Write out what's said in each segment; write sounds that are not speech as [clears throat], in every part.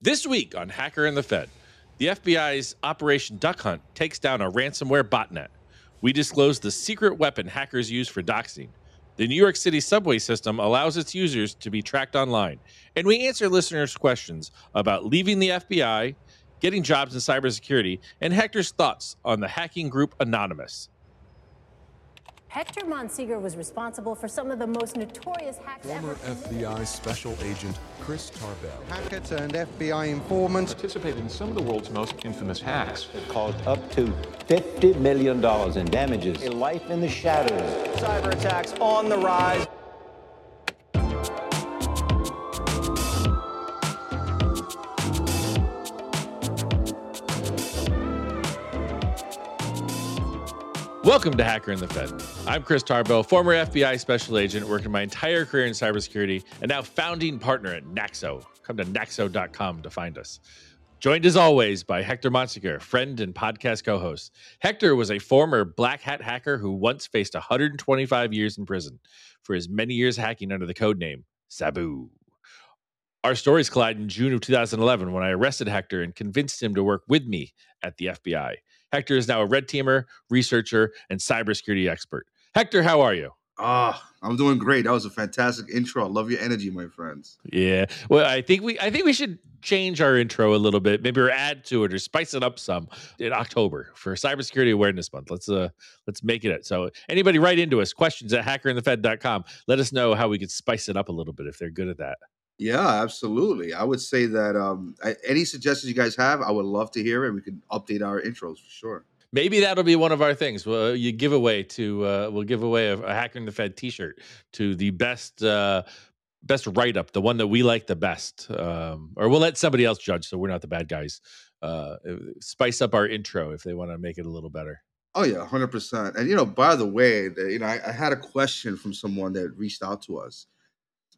This week on Hacker and the Fed, the FBI's Operation Duck Hunt takes down a ransomware botnet. We disclose the secret weapon hackers use for doxing. The New York City subway system allows its users to be tracked online. And we answer listeners' questions about leaving the FBI, getting jobs in cybersecurity, and Hector's thoughts on the hacking group Anonymous. Hector Monsegur was responsible for some of the most notorious hacks Former ever. FBI Special Agent Chris Tarbell. Hacker turned FBI informant. participated in some of the world's most infamous hacks. It caused up to $50 million in damages. A life in the shadows. Cyber attacks on the rise. Welcome to Hacker and the Fed. I'm Chris Tarbell, former FBI special agent, working my entire career in cybersecurity, and now founding partner at Naxo. Come to naxo.com to find us. Joined as always by Hector Monsegur, friend and podcast co host. Hector was a former black hat hacker who once faced 125 years in prison for his many years hacking under the code name Sabu. Our stories collide in June of 2011 when I arrested Hector and convinced him to work with me at the FBI. Hector is now a red teamer, researcher, and cybersecurity expert. Hector, how are you? Ah, I'm doing great. That was a fantastic intro. I love your energy, my friends. Yeah. Well, I think we I think we should change our intro a little bit, maybe or add to it or spice it up some in October for Cybersecurity Awareness Month. Let's uh let's make it it. So anybody write into us, questions at hackerandthefed.com. Let us know how we could spice it up a little bit if they're good at that. Yeah, absolutely. I would say that um, I, any suggestions you guys have, I would love to hear it. We can update our intros for sure. Maybe that'll be one of our things. Well, you give away to uh, we'll give away a, a Hacker and the Fed T-shirt to the best uh, best write up, the one that we like the best, um, or we'll let somebody else judge. So we're not the bad guys. Uh, spice up our intro if they want to make it a little better. Oh yeah, hundred percent. And you know, by the way, the, you know, I, I had a question from someone that reached out to us,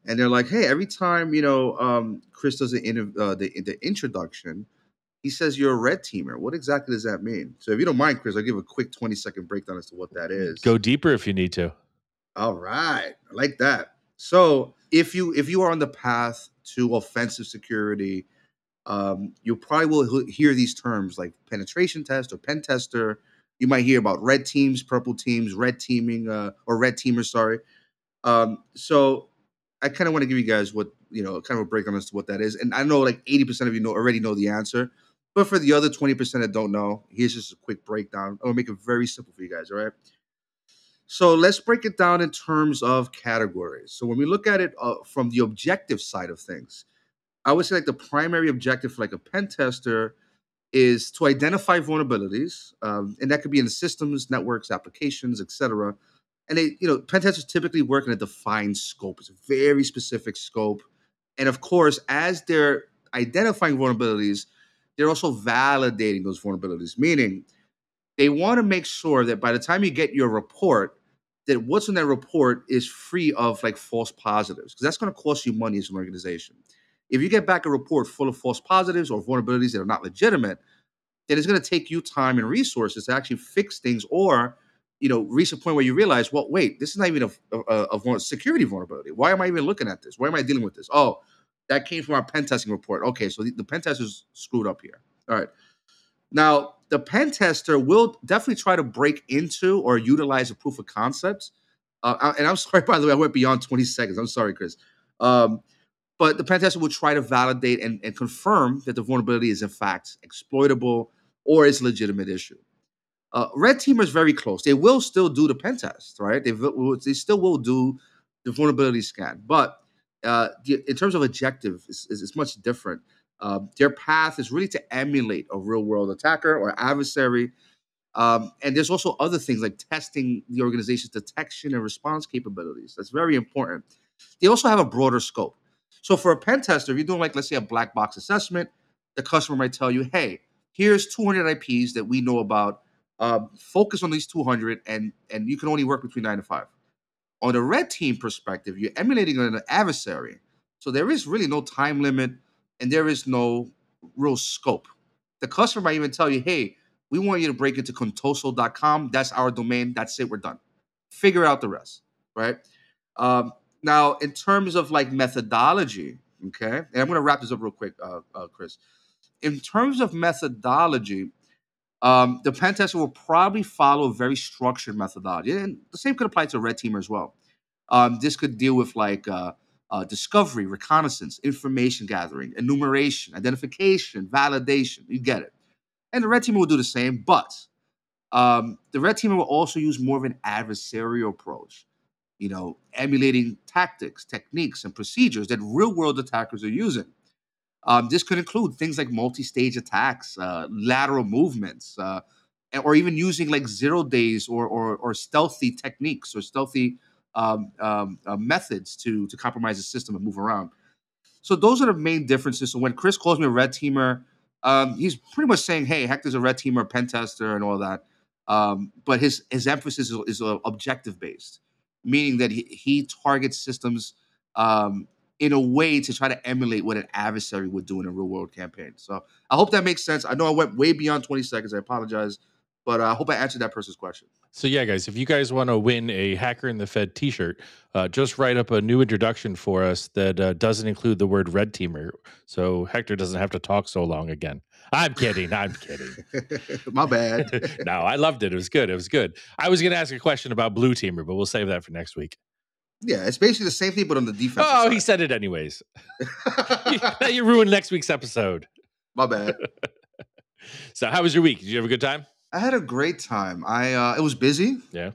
and they're like, "Hey, every time you know um, Chris does the, inter- uh, the the introduction, he says you're a red teamer. What exactly does that mean? So if you don't mind, Chris, I'll give a quick twenty second breakdown as to what that is. Go deeper if you need to. All right, I like that. So if you if you are on the path to offensive security, um, you probably will hear these terms like penetration test or pen tester. You might hear about red teams, purple teams, red teaming, uh, or red teamers. Sorry. Um, so I kind of want to give you guys what you know, kind of a breakdown as to what that is. And I know like eighty percent of you know already know the answer, but for the other twenty percent that don't know, here's just a quick breakdown. I'll make it very simple for you guys. All right. So let's break it down in terms of categories. So when we look at it uh, from the objective side of things, I would say like the primary objective for like a pen tester is to identify vulnerabilities, um, and that could be in systems, networks, applications, etc. And they, you know, pen testers typically work in a defined scope. It's a very specific scope, and of course, as they're identifying vulnerabilities, they're also validating those vulnerabilities. Meaning, they want to make sure that by the time you get your report, that what's in that report is free of like false positives, because that's going to cost you money as an organization. If you get back a report full of false positives or vulnerabilities that are not legitimate, then it's going to take you time and resources to actually fix things or you know reach a point where you realize well wait this is not even a, a, a security vulnerability. Why am i even looking at this? Why am i dealing with this? Oh that came from our pen testing report. Okay so the, the pen tester's screwed up here. All right. Now the pen tester will definitely try to break into or utilize a proof of concept. Uh, and i'm [laughs] sorry by the way i went beyond 20 seconds. I'm sorry chris. Um, but the pen tester will try to validate and, and confirm that the vulnerability is in fact exploitable or is a legitimate issue. Uh, red teamers very close. They will still do the pen test, right? They they still will do the vulnerability scan, but uh, the, in terms of objective, it's, it's, much different. Uh, their path is really to emulate a real world attacker or adversary. Um, and there's also other things like testing the organization's detection and response capabilities. That's very important. They also have a broader scope. So for a pen tester, if you're doing like let's say a black box assessment, the customer might tell you, "Hey, here's 200 IPs that we know about. Um, focus on these 200, and and you can only work between nine to five. On the red team perspective, you're emulating an adversary, so there is really no time limit, and there is no real scope. The customer might even tell you, "Hey, we want you to break into contoso.com. That's our domain. That's it. We're done. Figure out the rest." Right? Um, now, in terms of like methodology, Okay, and I'm going to wrap this up real quick, uh, uh, Chris. In terms of methodology, um, the pen tester will probably follow a very structured methodology, and the same could apply to a red teamer as well. Um, this could deal with like uh, uh, discovery, reconnaissance, information gathering, enumeration, identification, validation. You get it. And the red teamer will do the same, but um, the red teamer will also use more of an adversarial approach, you know, emulating tactics, techniques, and procedures that real world attackers are using. Um, this could include things like multi stage attacks, uh, lateral movements, uh, or even using like zero days or, or, or stealthy techniques or stealthy um, um, uh, methods to, to compromise the system and move around. So those are the main differences. So when Chris calls me a red teamer, um, he's pretty much saying, "Hey, Hector's a red teamer, pen tester, and all that." Um, but his his emphasis is, is uh, objective based, meaning that he, he targets systems um, in a way to try to emulate what an adversary would do in a real world campaign. So I hope that makes sense. I know I went way beyond 20 seconds. I apologize, but uh, I hope I answered that person's question. So yeah, guys, if you guys want to win a Hacker and the Fed T-shirt, uh, just write up a new introduction for us that uh, doesn't include the word red teamer, so Hector doesn't have to talk so long again. I'm kidding. I'm kidding. [laughs] My bad. [laughs] no, I loved it. It was good. It was good. I was going to ask a question about blue teamer, but we'll save that for next week. Yeah, it's basically the same thing, but on the defense. Oh, side. he said it anyways. you, [laughs] [laughs] you ruined next week's episode. My bad. [laughs] so, how was your week? Did you have a good time? I had a great time. I uh, it was busy. Yeah.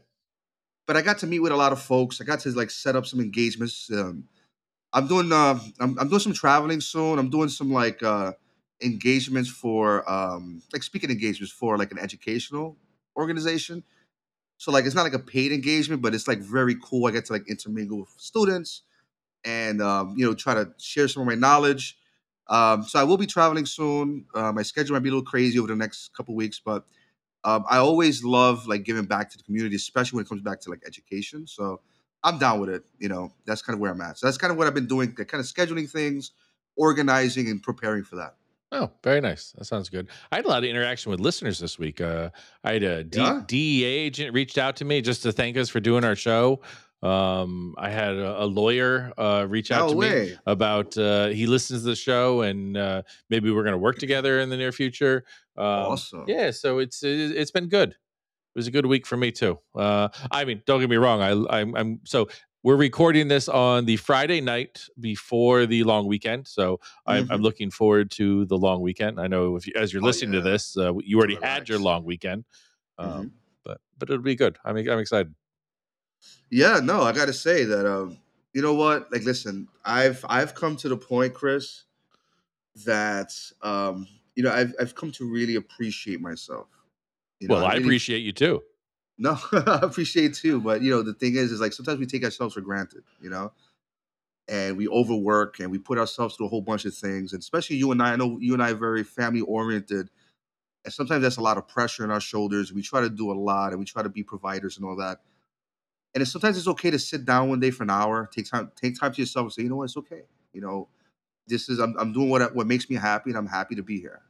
But I got to meet with a lot of folks. I got to like set up some engagements. Um, I'm doing uh, I'm, I'm doing some traveling soon. I'm doing some like uh, engagements for um, like speaking engagements for like an educational organization. So like it's not like a paid engagement, but it's like very cool. I get to like intermingle with students and um, you know try to share some of my knowledge. Um, so I will be traveling soon. Uh, my schedule might be a little crazy over the next couple weeks, but um, I always love like giving back to the community, especially when it comes back to like education. So I'm down with it. You know, that's kind of where I'm at. So that's kind of what I've been doing, kind of scheduling things, organizing, and preparing for that. Oh, very nice. That sounds good. I had a lot of interaction with listeners this week. Uh, I had a D- Yeah? DEA agent reached out to me just to thank us for doing our show. Um, I had a, a lawyer uh, reach out No to me about uh, he listens to the show and uh, maybe we're going to work together in the near future. Um, Awesome. Yeah, so it's it, it's been good. It was a good week for me too. Uh, I mean, don't get me wrong. I I'm, I'm so we're recording this on the Friday night before the long weekend, so I'm, I'm Mhm. looking forward to the long weekend. I know if you, as you're Oh, listening to this, uh, you already Relax. had your long weekend, um, Mhm. but but it'll be good. I'm I'm excited. Yeah, no, I got to say that. Um, you know what? Like, listen, I've I've come to the point, Chris, that um, you know I've I've come to really appreciate myself. You know, well, I really- appreciate you too. No, [laughs] I appreciate too. But you know, the thing is, is like sometimes we take ourselves for granted, you know, and we overwork and we put ourselves through a whole bunch of things. And especially you and I, I know you and I are very family oriented, and sometimes that's a lot of pressure on our shoulders. We try to do a lot and we try to be providers and all that. And it's, sometimes it's okay to sit down one day for an hour, take time, take time to yourself, and say, you know what, it's okay. You know, this is I'm, I'm doing what what makes me happy, and I'm happy to be here.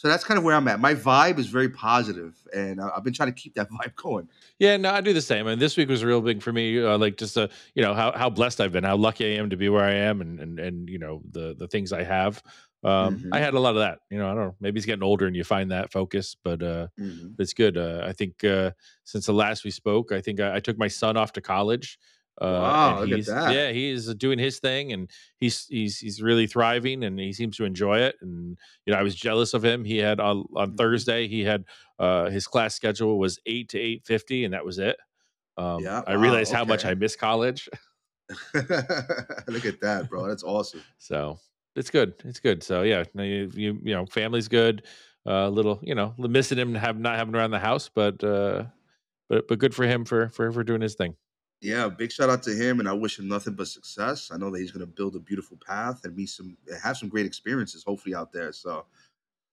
So that's kind of where I'm at. My vibe is very positive, and I- I've been trying to keep that [laughs] vibe going. Yeah, no, I do the same. And this week was real big for me. Uh, like just uh, you know how how blessed I've been, how lucky I am to be where I am, and and and you know the the things I have. Um, Mhm. I had a lot of that. You know, I don't know. Maybe it's getting older and you find that focus, but uh, Mhm. it's good. Uh, I think uh, since the last we spoke, I think I, I took my son off to college. Uh, Wow, look at that. Yeah, he's doing his thing, and he's he's he's really thriving, and he seems to enjoy it. And you know, I was jealous of him. He had on on Mhm. Thursday, he had uh, his class schedule was eight to eight fifty, and that was it. Um, Yeah, I wow, realized how much. I miss college. [laughs] Look at that, bro. That's awesome. So it's good. It's good. So yeah, you you, you know, family's good. A uh, little, you know, missing him have not having around the house, but uh, but but good for him for for for doing his thing. Yeah, big shout out to him, and I wish him nothing but success. I know that he's going to build a beautiful path and meet some, have some great experiences, hopefully out there. So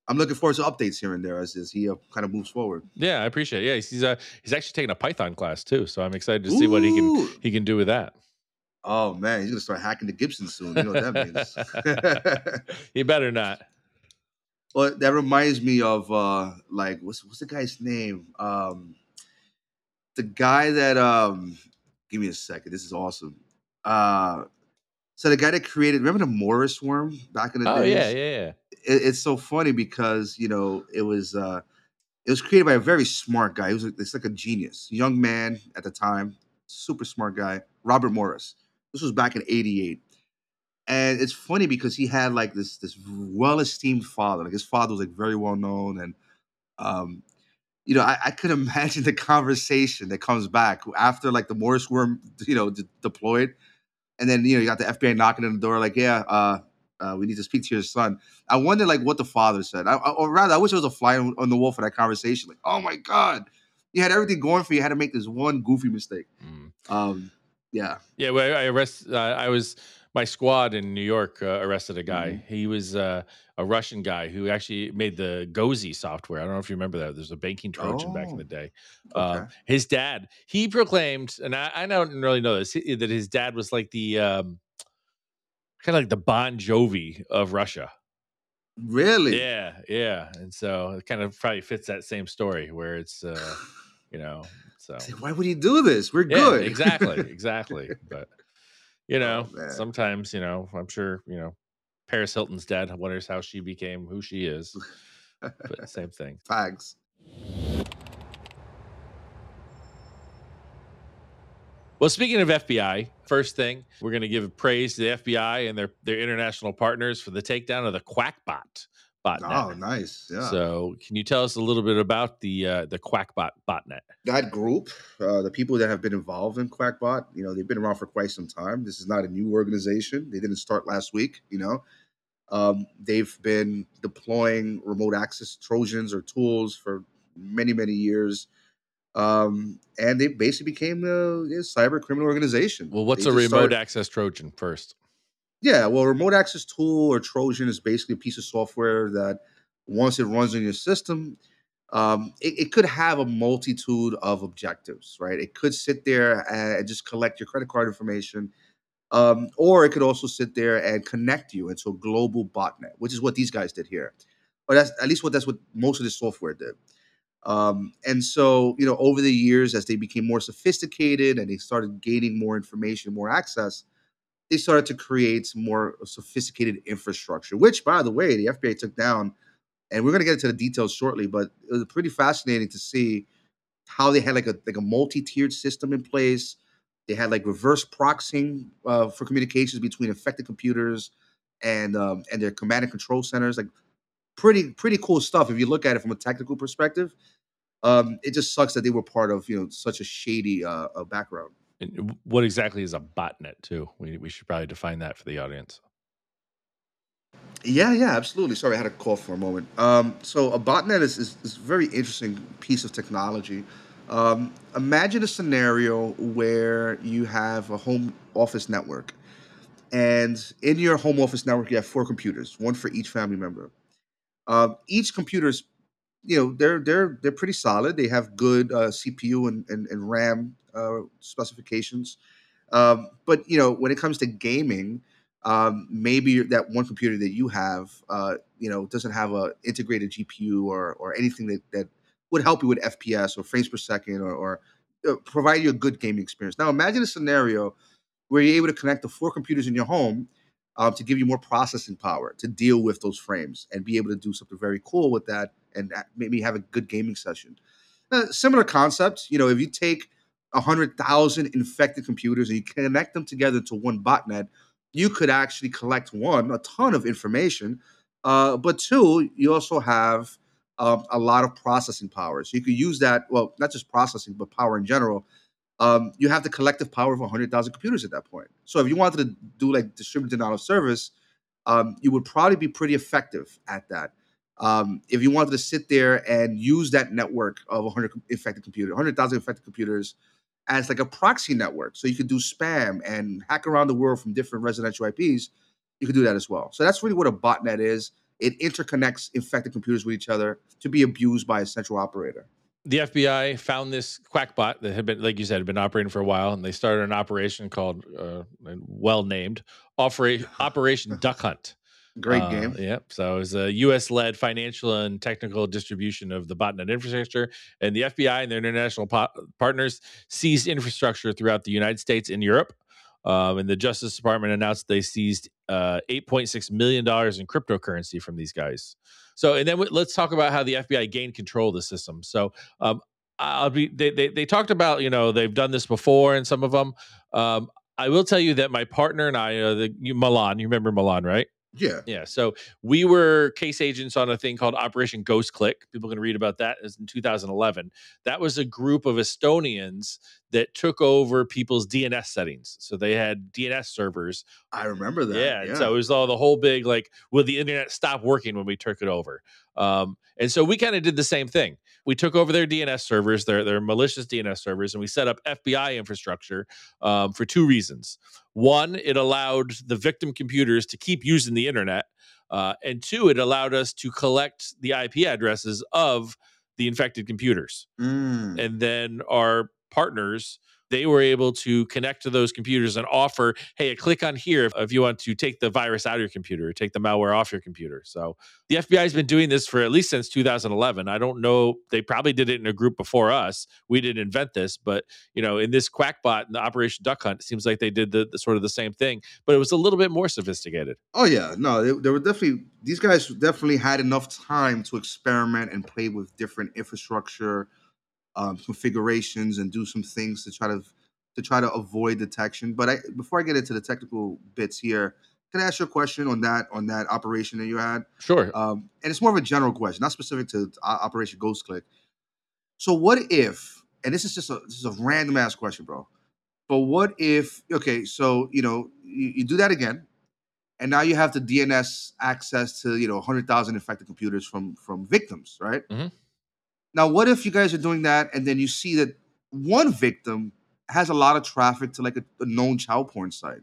I'm looking forward to updates here and there as, as he uh, kind of moves forward. Yeah, I appreciate. it. Yeah, he's he's, uh, he's actually taking a Python class too, so I'm excited to see what he can he can do with that. Oh man, he's going to start hacking the Gibson soon. You know what that means. [laughs] he better not. Well, that reminds me of uh like what's what's the guy's name? Um the guy that um give me a second. This is awesome. Uh So the guy that created, remember the Morris worm back in the Oh days? yeah, yeah, yeah. It, it's so funny because you know it was uh it was created by a very smart guy. He was it's like a genius, young man at the time, super smart guy, Robert Morris. This was back in '88, and it's funny because he had like this this well esteemed father. Like his father was like very well known, and um, you know, I, I could [laughs] imagine the conversation that comes back after like the Morris worm, you know, de- deployed, and then you know you got the FBI knocking on the door, like, yeah, uh, uh, we need to speak to your son. I wonder like what the father said, I, or rather, I wish there was a fly on, on the wall for that conversation. Like, oh my god, you had everything going for you, you had to make this one goofy mistake. Mm. Um, yeah, Yeah, well, I arrest. Uh, I was my squad in New York uh, arrested a guy. Mm-hmm. He was uh, a Russian guy who actually made the Gozi software. I don't know if you remember that. There's a banking Trojan back in Oh, the day. okay. Um, his dad, he proclaimed, and I, I don't really know this, that his dad was like the um, kind of like the Bon Jovi of Russia. really, Yeah, yeah, and so it kind of probably fits that same story where it's, uh, [sighs] you know, so Why would he do this? We're yeah, good. exactly, [laughs] exactly. But you oh, know, Oh, sometimes you know, I'm sure you know, Paris Hilton's dad wonders how she became who she is. But [laughs] same thing. Fags. Well, speaking of FBI, first thing we're going to give praise to the FBI and their their international partners for the takedown of the Qakbot botnet. Oh, nice. Yeah. So, can you tell us a little bit about the uh, the Qakbot botnet? that group, uh, the people that have been involved in Qakbot, you know, they've been around for quite some time. This is not a new organization. They didn't start last week, you know. Um, they've been deploying remote access Trojans or tools for many, many years. Um, and they basically became a, a cyber criminal organization. Well, what's They a remote started- access Trojan first? Yeah, well, remote access tool or Trojan is basically a piece of software that once it runs in your system, um, it, it could have a multitude of objectives, right? It could sit there and just collect your credit card information, um, or it could also sit there and connect you into a global botnet, which is what these guys did here. Or that's at least what that's what most of this software did. Um, and so, you know, over the years, as they became more sophisticated and they started gaining more information, more access, they started to create more sophisticated infrastructure, which, by the way, the FBI took down. And we're going to get into the details shortly, but it was pretty fascinating to see how they had like a like a multi-tiered system in place. They had like reverse proxying uh, for communications between affected computers and um, and their command and control centers. Like pretty pretty cool stuff if you look at it from a technical perspective. Um, it just sucks that they were part of you know such a shady uh, uh, background. And what exactly is a botnet too? We we should probably define that for the audience. Yeah, yeah, absolutely. Sorry, I had a cough for a moment. Um, so a botnet is, is, is a very interesting piece of technology. Um, imagine a scenario where you have a home office network, and in your home office network, you have four computers, one for each family member. Uh, each computer's, you know, they're they're they're pretty solid. They have good uh, CPU and, and, and RAM uh, specifications. Um, but you know, when it comes to gaming, um, maybe that one computer that you have, uh, you know, doesn't have a integrated GPU or or anything that that would help you with FPS or frames per second or, or uh, provide you a good gaming experience. Now, imagine a scenario where you're able to connect the four computers in your home um, to give you more processing power to deal with those frames and be able to do something very cool with that and uh, maybe have a good gaming session. Similar concept, you know, if you take a hundred thousand infected computers and you connect them together to one botnet, you could actually collect one a ton of information, uh, but two, you also have um, a lot of processing power. So you could use that. Well, not just processing, but power in general. Um, you have the collective power of 100,000 computers at that point. So if you wanted to do like distributed denial of service, um, you would probably be pretty effective at that. Um, if you wanted to sit there and use that network of 100 infected computers, 100,000 infected computers as like a proxy network, so you could do spam and hack around the world from different residential IPs, you could do that as well. So that's really what a botnet is. It interconnects infected computers with each other to be abused by a central operator. The FBI found this Qakbot that had been, like you said, had been operating for a while, and they started an operation called, uh, well named, Operation Operation [laughs] Duck Hunt. Great Uh, game. Yep. So it was a U.S. led financial and technical distribution of the botnet infrastructure, and the FBI and their international po- partners seized infrastructure throughout the United States and Europe. Um, and the Justice Department announced they seized uh, 8.6 million dollars in cryptocurrency from these guys. So, and then w- let's talk about how the FBI gained control of the system. So, um, I'll be they, they they talked about you know they've done this before and some of them. Um, I will tell you that my partner and I, uh, the you, Milan, you remember Milan, right? Yeah. Yeah. So we were case agents on a thing called Operation Ghost Click. People can read about that. It's in 2011. That was a group of Estonians that took over people's DNS settings. So they had DNS servers. I remember that. Yeah. Yeah. So it was all the whole big like, will the internet stop working when we took it over? Um, and so we kind of did the same thing. We took over their DNS servers, their their malicious DNS servers, and we set up FBI infrastructure um, for two reasons. One, it allowed the victim computers to keep using the internet, uh, and two, it allowed us to collect the IP addresses of the infected computers, Mm. and then our partners. They were able to connect to those computers and offer, hey, click on here if, if you want to take the virus out of your computer, take the malware off your computer. So the FBI has been doing this for at least since 2011. I don't know; they probably did it in a group before us. We didn't invent this, but you know, in this Qakbot and the Operation Duck Hunt, it seems like they did the, the sort of the same thing, but it was a little bit more sophisticated. Oh yeah, no, they, they were definitely these guys definitely had enough time to experiment and play with different infrastructure um, configurations and do some things to try to to try to avoid detection. But I before I get into the technical bits here, can I ask you a question on that on that operation that you had? Sure. Um, and it's more of a general question, not specific to O- Operation Ghost Click. So what if, and this is just a this is a random ass question, bro. But what if, okay, so you know, you, you do that again, and now you have the DNS access to you know 100,000 infected computers from from victims, right? Mhm. Now, what if you guys are doing that, and then you see that one victim has a lot of traffic to like a, a known child porn site?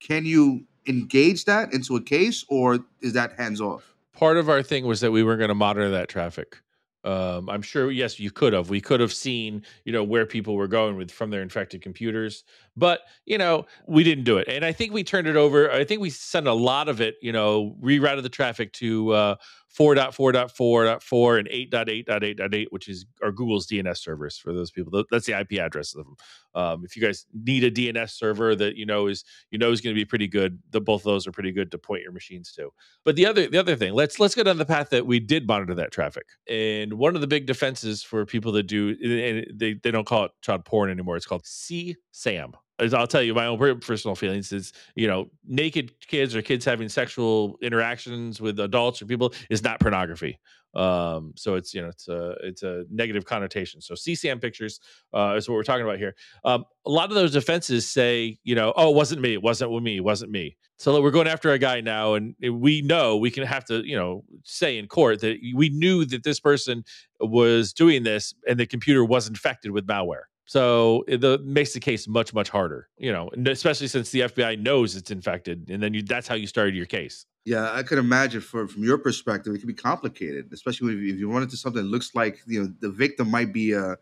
Can you engage that into a case, or is that hands off? Part of our thing was that we weren't going to monitor that traffic. Um, I'm sure, yes, you could have. We could have seen, you know, where people were going with from their infected computers, but you know, we didn't do it. And I think we turned it over. I think we sent a lot of it, you know, rerouted the traffic to uh, 4.4.4.4 and 8.8.8.8, which is our Google's DNS servers for those people. That's the IP addresses of them. Um, if you guys need a DNS server that you know is you know is going to be pretty good, the both of those are pretty good to point your machines to. But the other the other thing, let's let's go down the path that we did monitor that traffic. And one of the big defenses for people that do and they, they don't call it child porn anymore. It's called CSAM. As I'll tell you, my own personal feelings is, you know, naked kids or kids having sexual interactions with adults or people is not pornography. Um, so it's you know it's a it's a negative connotation. So CSAM pictures uh, is what we're talking about here. Um, a lot of those offenses say, you know, oh, it wasn't me, it wasn't with me, it wasn't me. So we're going after a guy now, and we know we can have to, you know, say in court that we knew that this person was doing this, and the computer was infected with malware. So it the, makes the case much much harder, you know, especially since the FBI knows it's infected, and then you, that's how you started your case. Yeah, I could imagine for from your perspective, it could be complicated, especially if you, if you run into something that looks like you know the victim might be a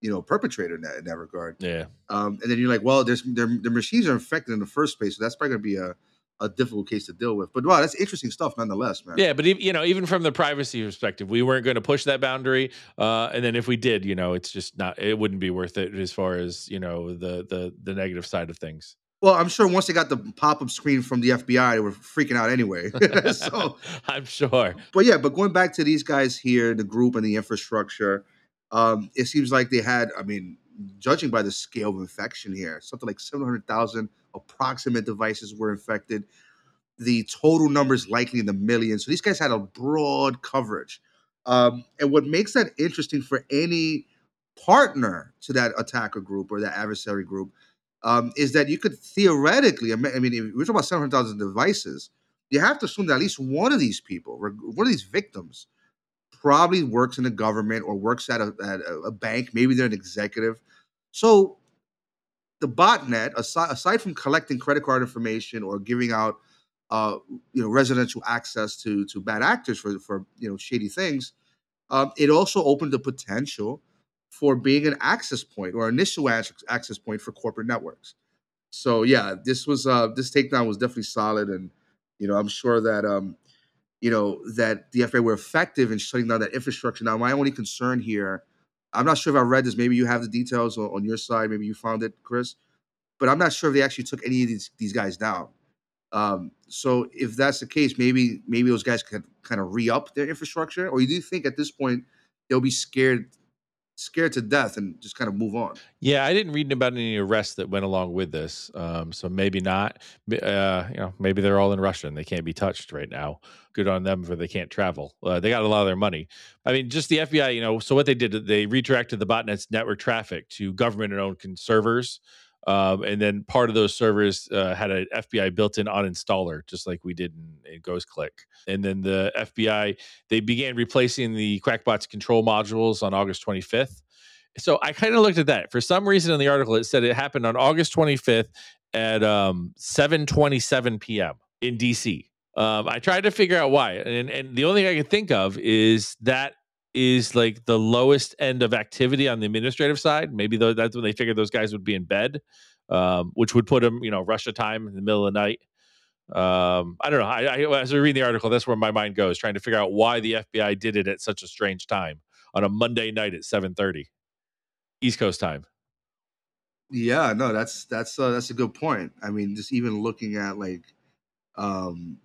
you know perpetrator in that in that regard. Yeah. Um, and then you're like, well, there's their their machines are infected in the first place, so that's probably gonna be a, a difficult case to deal with. But wow, that's interesting stuff nonetheless, man. Yeah, but you know, even from the privacy perspective, we weren't going to push that boundary. Uh, and then if we did, you know, it's just not. It wouldn't be worth it as far as you know the the the negative side of things. Well, I'm sure once they got the pop up screen from the FBI, they were freaking out anyway. [laughs] [laughs] so [laughs] I'm sure. but yeah, but going back to these guys here, the group and the infrastructure, um, it seems like they had, I mean, judging by the scale of infection here, something like 700,000 approximate devices were infected. The total number is likely in the millions. So these guys had a broad coverage. Um, and what makes that interesting for any partner to that attacker group or that adversary group um, is that you could theoretically, I mean, we're talking about 700,000 devices, you have to assume that at least one of these people, one of these victims, probably works in the government or works at a, at a- bank. Maybe they're an executive. So the botnet, aside, aside from collecting credit card information or giving out, uh, you know, residential access to to bad actors for for you know shady things, um, it also opened the potential for being an access point or initial access point for corporate networks. So yeah, this was uh, this takedown was definitely solid, and you know I'm sure that um, you know that the FBI were effective in shutting down that infrastructure. Now, my only concern here, I'm not sure if I read this. Maybe you have the details on, on your side. Maybe you found it, Chris. but I'm not sure if they actually took any of these these guys down. Um, so if that's the case, maybe maybe those guys could kind of re up their infrastructure, or you do think at this point they'll be scared scared to death and just kind of move on. Yeah, I didn't read about any arrests that went along with this, um, so maybe not. Uh, you know, maybe they're all in Russia and they can't be touched right now. Good on them for they can't travel. Uh, they got a lot of their money. I mean, just the FBI. You know, so what they did, they redirected the botnet's network traffic to government-owned servers. Um, and then part of those servers uh, had an FBI built-in uninstaller, just like we did in, in GhostClick. And then the FBI they began replacing the Qakbot's control modules on August 25th. So I kind of looked at that. For some reason in the article, it said it happened on August 25th at um, 7:27 p.m. in DC. Um, I tried to figure out why, and and the only thing I could think of is that is like the lowest end of activity on the administrative side. Maybe that's when they figured those guys would be in bed, um, which would put them, you know, Russia time in the middle of the night. Um, I don't know. I, I, as I read the article, that's where my mind goes, trying to figure out why the FBI did it at such a strange time on a Monday night at seven thirty, East Coast time. Yeah, no, that's that's uh, that's a good point. I mean, just even looking at like, um,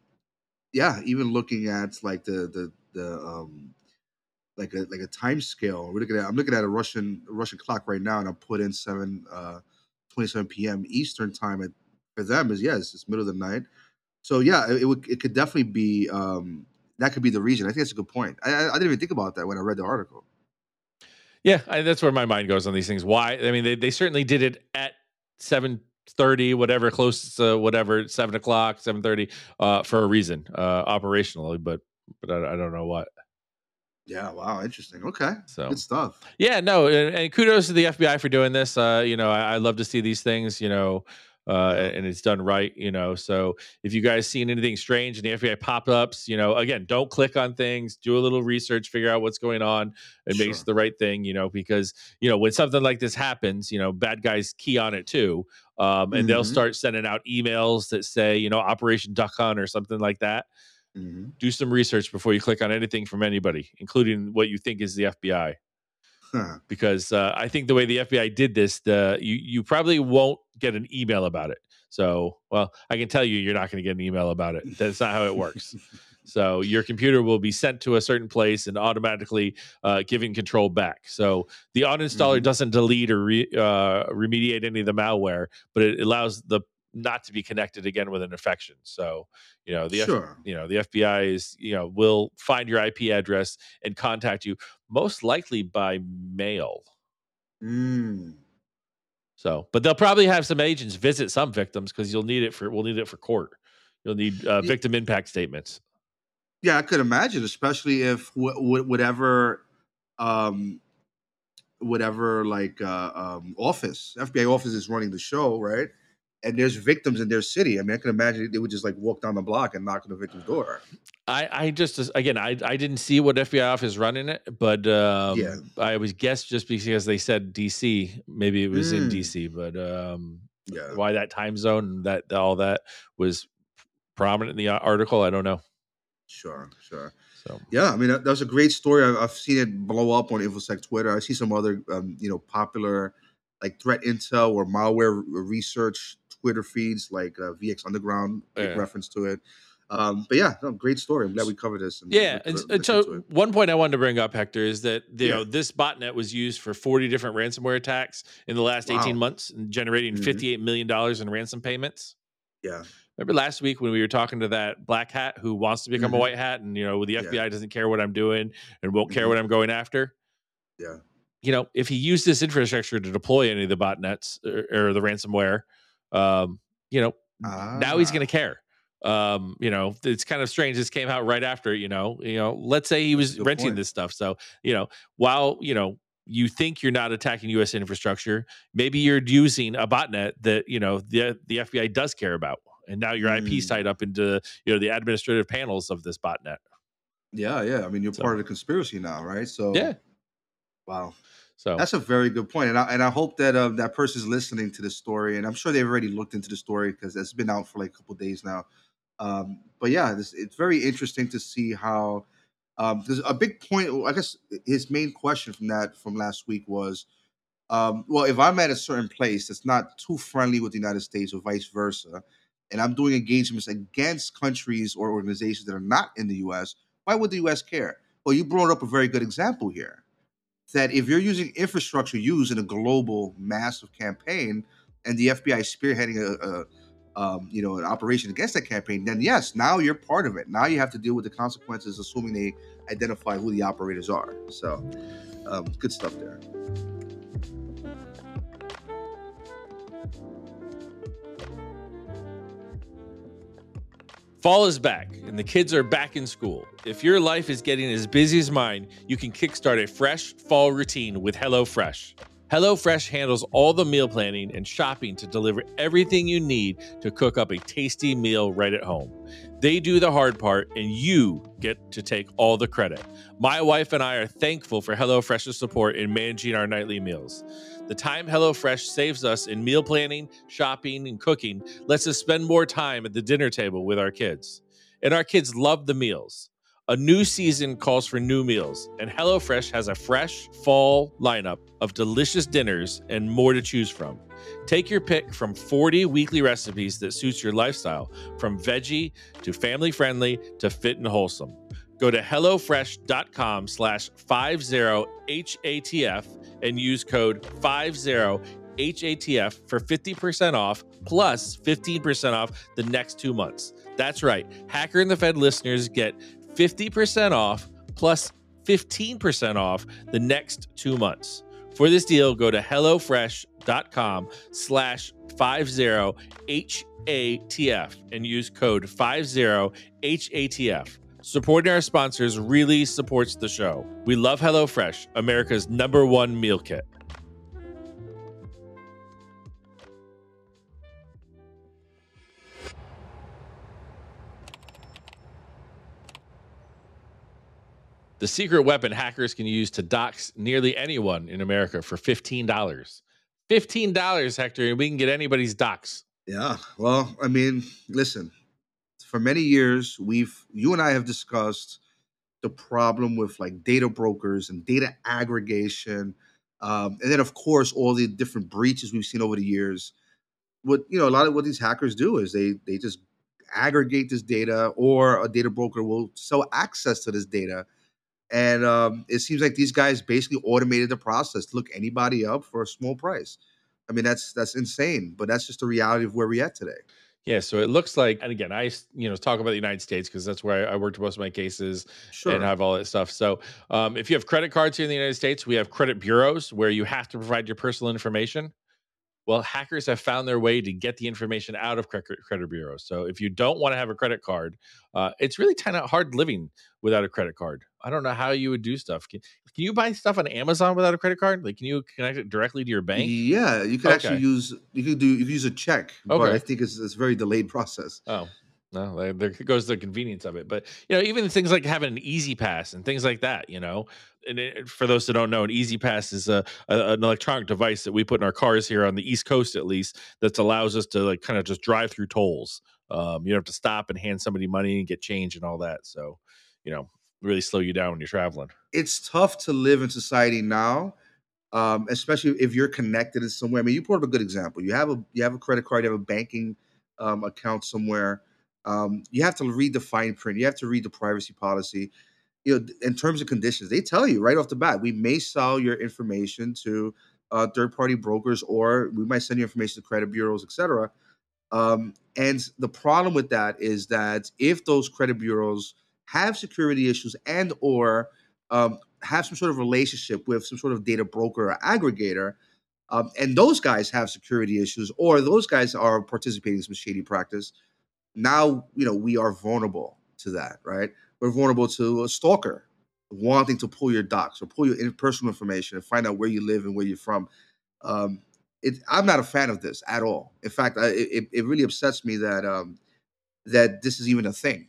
yeah, even looking at like the the the um like a like a time scale. We're looking at I'm looking at a Russian Russian clock right now, and I put in seven uh, 27 p.m. Eastern time. At, for them is yes, it's middle of the night. So yeah, it, it would it could definitely be um, that could be the reason. I think that's a good point. I, I, I didn't even think about that when I read the article. Yeah, I, that's where my mind goes on these things. Why? I mean, they they certainly did it at seven thirty, whatever, close to whatever, seven o'clock, seven thirty, uh, for a reason, uh, operationally. But but I, I don't know what. Yeah. Wow. Interesting. Okay. So good stuff. Yeah. No. And, and kudos to the FBI for doing this. Uh, you know, I, I love to see these things. You know, uh, and it's done right, you know. So if you guys seen anything strange in the FBI pop ups, you know, again, don't click on things, do a little research, figure out what's going on, and sure. makes the right thing, you know, because you know when something like this happens, you know, bad guys key on it too, um, and mm-hmm. they'll start sending out emails that say, you know, Operation Duck Hunt or something like that. Mm-hmm. Do some research before you click on anything from anybody, including what you think is the FBI. Huh. Because uh, I think the way the FBI did this, the you you probably won't get an email about it. So, well, I can tell you, you're not going to get an email about it. That's not how it works. [laughs] so, your computer will be sent to a certain place and automatically uh, giving control back. So, the uninstaller mm-hmm. doesn't delete or re, uh, remediate any of the malware, but it allows the not to be connected again with an infection. So, you know, the sure. F, you know, the FBI is, you know, will find your IP address and contact you most likely by mail. Mm. So, but they'll probably have some agents visit some victims because you'll need it for we'll need it for court. You'll need uh, victim impact statements. Yeah, I could imagine, especially if w- w- whatever, um, whatever like uh, um, office FBI office is running the show, right? And there's victims in their city. I mean, I can imagine they would just like walk down the block and knock on the victim's door. I, I just again I I didn't see what FBI office running it, but um, yeah, I was guess just because they said DC, maybe it was mm. in DC, but um, yeah, why that time zone and that all that was prominent in the article, I don't know. Sure, sure. So yeah, I mean that, that was a great story. I've, I've, seen it blow up on InfoSec Twitter. I see some other um, you know popular like threat intel or malware research Twitter feeds like uh, VX Underground yeah. reference to it. Um, but yeah, no, great story. I'm glad we covered this. And yeah, and, and so one point I wanted to bring up, Hector, is that you yeah. know this botnet was used for 40 different ransomware attacks in the last wow. 18 months, and generating mm-hmm. 58 million dollars in ransom payments. Yeah. Remember last week when we were talking to that black hat who wants to become mm-hmm. a white hat, and you know the FBI yeah. doesn't care what I'm doing and won't care mm-hmm. what I'm going after. Yeah. You know, if he used this infrastructure to deploy any of the botnets or, or the ransomware, um, you know, ah. now he's going to care. Um, you know, it's kind of strange. This came out right after, you know, you know, let's say he was renting point. this stuff. So, you know, while, you know, you think you're not attacking U.S. infrastructure, maybe you're using a botnet that, you know, the, the FBI does care about. And now your mm. IP's tied up into, you know, the administrative panels of this botnet. Yeah, yeah. I mean, you're so, part of the conspiracy now, right? So, yeah. Wow. So that's a very good point, and I and I hope that um, that person's listening to the story, and I'm sure they've already looked into the story because it's been out for like a couple days now. Um, but yeah, this, it's very interesting to see how um, there's a big point. I guess his main question from that from last week was, Um, well, if I'm at a certain place that's not too friendly with the United States or vice versa, and I'm doing engagements against countries or organizations that are not in the US, why would the US care? Well, you brought up a very good example here that if you're using infrastructure used in a global massive campaign and the FBI is spearheading a, a um, you know, an operation against that campaign, then yes, now you're part of it. Now you have to deal with the consequences, assuming they identify who the operators are. So, um, good stuff there. Fall is back and the kids are back in school. If your life is getting as busy as mine, you can kickstart a fresh fall routine with HelloFresh. HelloFresh handles all the meal planning and shopping to deliver everything you need to cook up a tasty meal right at home. They do the hard part, and you get to take all the credit. My wife and I are thankful for HelloFresh's support in managing our nightly meals. The time HelloFresh saves us in meal planning, shopping, and cooking lets us spend more time at the dinner table with our kids. And our kids love the meals. A new season calls for new meals, and HelloFresh has a fresh fall lineup of delicious dinners and more to choose from. Take your pick from 40 weekly recipes that suits your lifestyle, from veggie to family friendly to fit and wholesome. Go to HelloFresh.com slash 50HATF and use code 50HATF for 50% off plus 15% off the next two months. That's right. Hacker and the Fed listeners get 50% off plus 15% off the next two months. For this deal, go to HelloFresh.com slash 50HATF and use code 50HATF. Supporting our sponsors really supports the show. We love HelloFresh, America's number one meal kit. The secret weapon hackers can use to dox nearly anyone in America for $15. $15, Hector, and we can get anybody's dox. Yeah. Well, I mean, listen, for many years, we've, you and I have discussed the problem with like data brokers and data aggregation. Um, and then, of course, all the different breaches we've seen over the years. What, you know, a lot of what these hackers do is they, they just aggregate this data or a data broker will sell access to this data and um, it seems like these guys basically automated the process to look anybody up for a small price. I mean, that's that's insane, but that's just the reality of where we're at today. Yeah, so it looks like, and again, I you know talk about the United States because that's where I, I worked most of my cases Sure. and have all that stuff. So, um, if you have credit cards here in the United States, we have credit bureaus where you have to provide your personal information. Well, hackers have found their way to get the information out of credit, credit bureaus. So, if you don't want to have a credit card, uh, it's really kind of hard living without a credit card. I don't know how you would do stuff. Can, can you buy stuff on Amazon without a credit card? Like, can you connect it directly to your bank? Yeah, you could actually use you could do you could use a check, but I think it's it's a very delayed process. Oh, no, there- there goes the convenience of it. But you know, even things like having an E-ZPass and things like that. You know, and it, for those that don't know, an E-ZPass is a, a an electronic device that we put in our cars here on the East Coast, at least, that allows us to like kind of just drive through tolls. Um, you don't have to stop and hand somebody money and get change and all that. So, you know, really slow you down when you're traveling. It's tough to live in society now, um, especially if you're connected in somewhere. I mean, you brought up a good example. You have a you have a credit card, you have a banking um, account somewhere. Um, you have to read the fine print. You have to read the privacy policy. You know, in terms of conditions, they tell you right off the bat, we may sell your information to uh, third party brokers, or we might send you information to credit bureaus, et cetera. Um, and the problem with that is that if those credit bureaus have security issues and or um, have some sort of relationship with some sort of data broker or aggregator, um, and those guys have security issues, or those guys are participating in some shady practice, now you know we are vulnerable to that, right? We're vulnerable to a stalker wanting to pull your dox or pull your personal information and find out where you live and where you're from. Um, it, I'm not a fan of this at all. In fact, I, it, it really upsets me that um, that this is even a thing,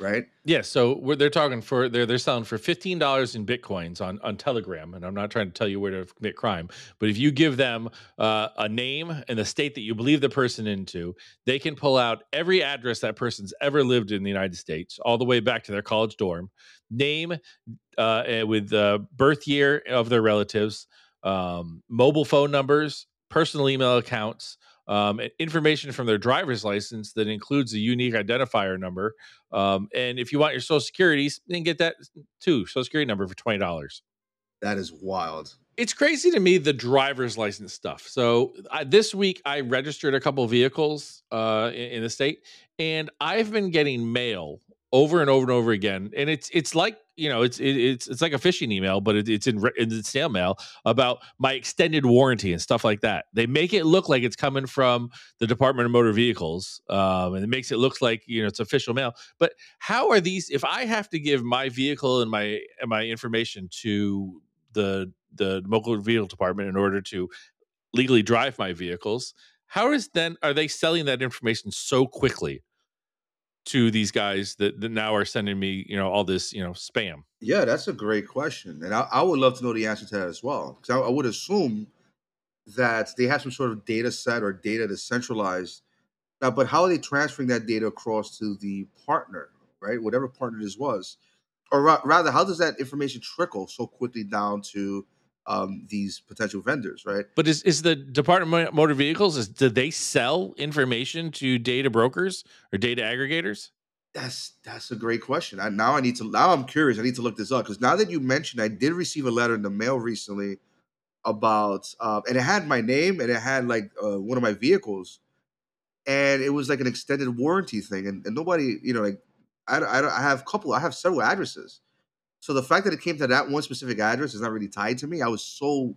right? Yeah, so they're talking for they're they're selling for fifteen dollars in bitcoins on on Telegram, and I'm not trying to tell you where to commit crime, but if you give them uh, a name and the state that you believe the person into, they can pull out every address that person's ever lived in the United States, all the way back to their college dorm, name uh, with the birth year of their relatives. um, mobile phone numbers, personal email accounts, um, information from their driver's license that includes a unique identifier number. Um, and if you want your social security, then get that too, social security number for twenty dollars. That is wild. It's crazy to me the driver's license stuff. So I, this week I registered a couple vehicles uh, in, in the state, and I've been getting mail over and over and over again and it's it's like you know it's it, it's it's like a phishing email but it, it's in in snail mail about my extended warranty and stuff like that. They make it look like it's coming from the department of motor vehicles um, and it makes it look like you know it's official mail. But how are these if i have to give my vehicle and my and my information to the the motor vehicle department in order to legally drive my vehicles how is then are they selling that information so quickly to these guys that, that now are sending me, you know, all this, you know, spam? Yeah, that's a great question, and I, I would love to know the answer to that as well. Because I, I would assume that they have some sort of data set or data that's centralized. Now, uh, but how are they transferring that data across to the partner, right? Whatever partner this was, or ra- rather, how does that information trickle so quickly down to um, these potential vendors, right? But is, is the Department of Motor Vehicles is do they sell information to data brokers or data aggregators? That's that's a great question. I, now I need to now I'm curious. I need to look this up because now that you mentioned, I did receive a letter in the mail recently about uh, and it had my name and it had like uh, one of my vehicles, and it was like an extended warranty thing, and, and nobody, you know, like I, I I have a couple, I have several addresses, so the fact that it came to that one specific address is not really tied to me. I was so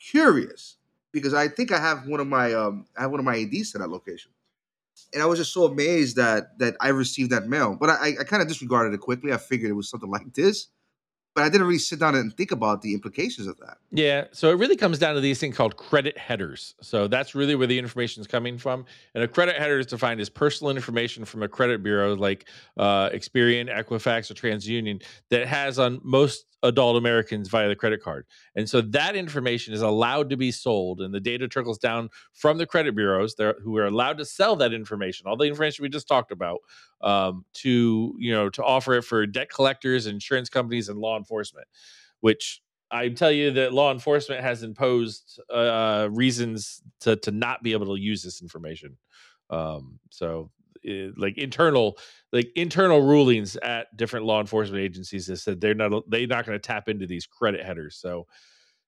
curious because I think I have one of my um I have one of my IDs to that location. And I was just so amazed that that I received that mail. But I, I kind of disregarded it quickly. I figured it was something like this but I didn't really sit down and think about the implications of that. Yeah. So it really comes down to these things called credit headers. So that's really where the information is coming from. And a credit header is defined as personal information from a credit bureau like uh, Experian, Equifax, or TransUnion that has on most adult Americans via the credit card. And so that information is allowed to be sold, and the data trickles down from the credit bureaus who are allowed to sell that information, all the information we just talked about, um, to you know to offer it for debt collectors, insurance companies, and law enforcement. Which I tell you that law enforcement has imposed uh, reasons to to not be able to use this information. Um, so uh, like internal like internal rulings at different law enforcement agencies that said they're not they're not going to tap into these credit headers so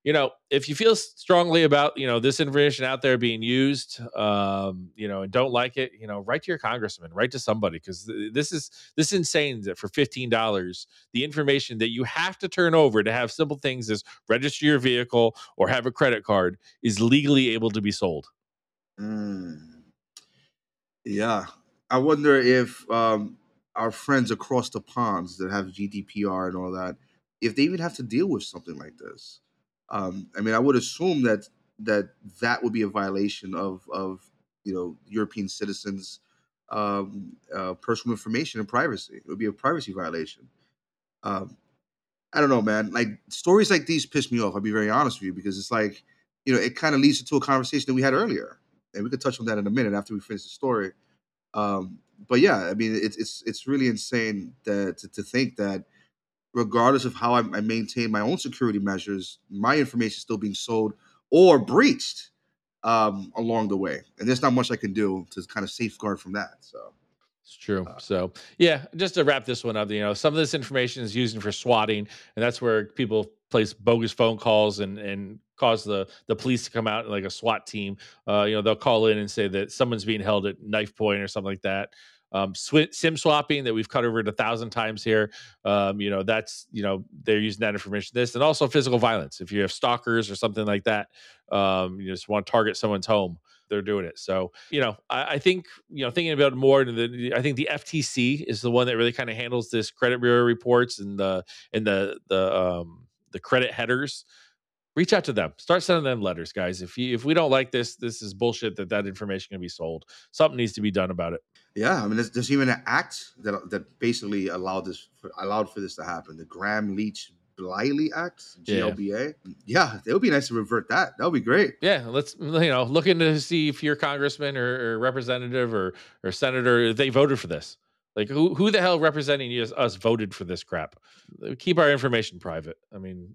you know if you feel strongly about you know this information out there being used um you know and don't like it you know write to your congressman write to somebody because this is this is insane that for $15 the information that you have to turn over to have simple things as register your vehicle or have a credit card is legally able to be sold mm. yeah I wonder if um, our friends across the ponds that have GDPR and all that, if they even have to deal with something like this. Um, I mean, I would assume that that that would be a violation of of you know European citizens' um, uh, personal information and privacy. It would be a privacy violation. Um, I don't know, man. Like stories like these piss me off. I'll be very honest with you because it's like you know it kind of leads to a conversation that we had earlier, and we could touch on that in a minute after we finish the story. Um, but yeah, I mean, it's it's it's really insane that to, to think that regardless of how I, I, maintain my own security measures, my information is still being sold or breached um, along the way, and there's not much I can do to kind of safeguard from that. So. It's true. Uh, so, yeah, just to wrap this one up, you know, some of this information is used for swatting, and that's where people place bogus phone calls and and cause the the police to come out like a SWAT team. Uh, you know, they'll call in and say that someone's being held at knife point or something like that. Um, sw- sim swapping that we've covered a thousand times here. Um, you know, that's you know they're using that information. This and also physical violence. If you have stalkers or something like that, um, you just want to target someone's home. They're doing it. So you know, I, I think you know thinking about it more. The, I think the FTC is the one that really kind of handles this credit bureau reports and the and the the um, the credit headers reach out to them start sending them letters guys if you if we don't like this this is bullshit that that information can be sold something needs to be done about it yeah i mean there's, there's even an act that that basically allowed this for, allowed for this to happen the gramm leach Bliley Act, GLBA. Yeah. yeah, it would be nice to revert that. That would be great. Yeah, let's you know look into see if your congressman or, or representative or or senator they voted for this. Like who who the hell representing us, us voted for this crap? Keep our information private. I mean,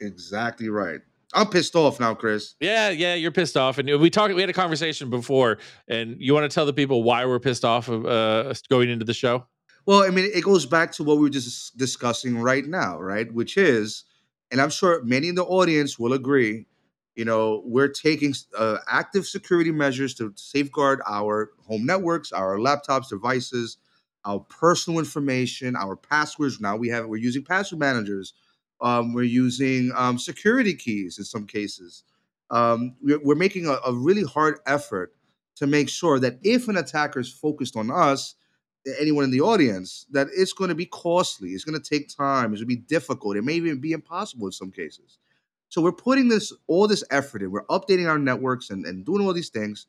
exactly right. I'm pissed off now, Chris. Yeah, yeah, you're pissed off, and we talked. We had a conversation before, and you want to tell the people why we're pissed off of uh, going into the show? Well, I mean, it goes back to what we were just discussing right now, right? Which is, and I'm sure many in the audience will agree. You know, we're taking uh, active security measures to safeguard our home networks, our laptops, devices, our personal information, our passwords. Now we have we're using password managers um, we're using um, security keys in some cases. Um, we're, we're, making a, a, really hard effort to make sure that if an attacker is focused on us, anyone in the audience, that it's going to be costly. It's going to take time. It's going to be difficult. It may even be impossible in some cases. So we're putting this all this effort in. We're updating our networks and, and doing all these things.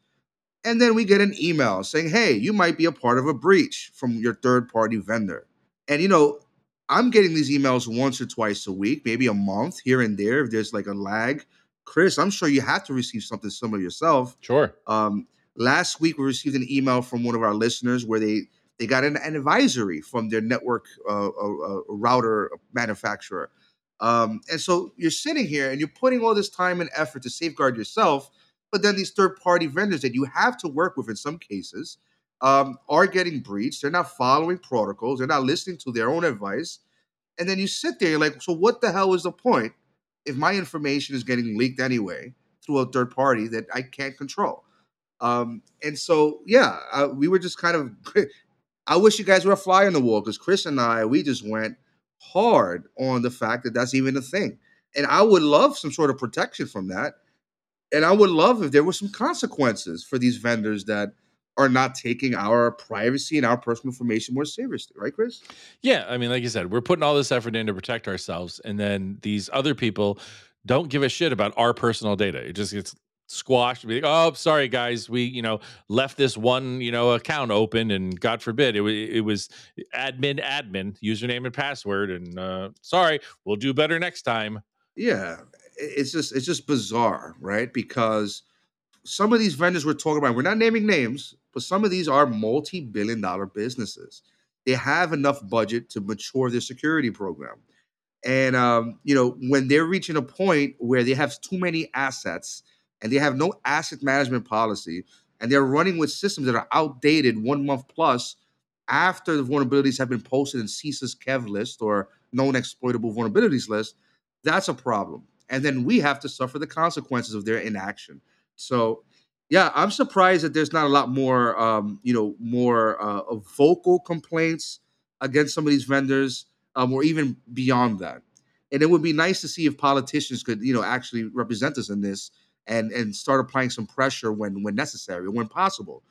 And then we get an email saying, hey, you might be a part of a breach from your third party vendor. And, you know, I'm getting these emails once or twice a week, maybe a month here and there. If there's like a lag, Chris, I'm sure you have to receive something similar yourself. Sure. Um, last week we received an email from one of our listeners where they they got an, an advisory from their network uh, router manufacturer. Um, and so you're sitting here and you're putting all this time and effort to safeguard yourself, but then these third party vendors that you have to work with in some cases um, are getting breached. They're not following protocols. They're not listening to their own advice. And then you sit there, you're like, so what the hell is the point if my information is getting leaked anyway through a third party that I can't control? Um, and so, yeah, we were just kind of. [laughs] I wish you guys were a fly on the wall because Chris and I, we just went hard on the fact that that's even a thing. And I would love some sort of protection from that. And I would love if there were some consequences for these vendors that are not taking our privacy and our personal information more seriously, right, Chris? Yeah, I mean, like you said, we're putting all this effort in to protect ourselves, and then these other people don't give a shit about our personal data. It just gets squashed. Be like, oh, sorry guys, we you know left this one you know account open, and God forbid it was it was admin admin username and password, and uh, sorry, we'll do better next time. Yeah, it's just it's just bizarre, right? Because some of these vendors we're talking about, we're not naming names, but some of these are multi-billion dollar businesses. They have enough budget to mature their security program. And um, you know, when they're reaching a point where they have too many assets and they have no asset management policy, and they're running with systems that are outdated one month plus after the vulnerabilities have been posted in CISA's KEV list or known exploitable vulnerabilities list, that's a problem. And then we have to suffer the consequences of their inaction. So, yeah, I'm surprised that there's not a lot more, um, you know, more uh, vocal complaints against some of these vendors, um, or even beyond that. And it would be nice to see if politicians could, you know, actually represent us in this and and start applying some pressure when when necessary, when possible.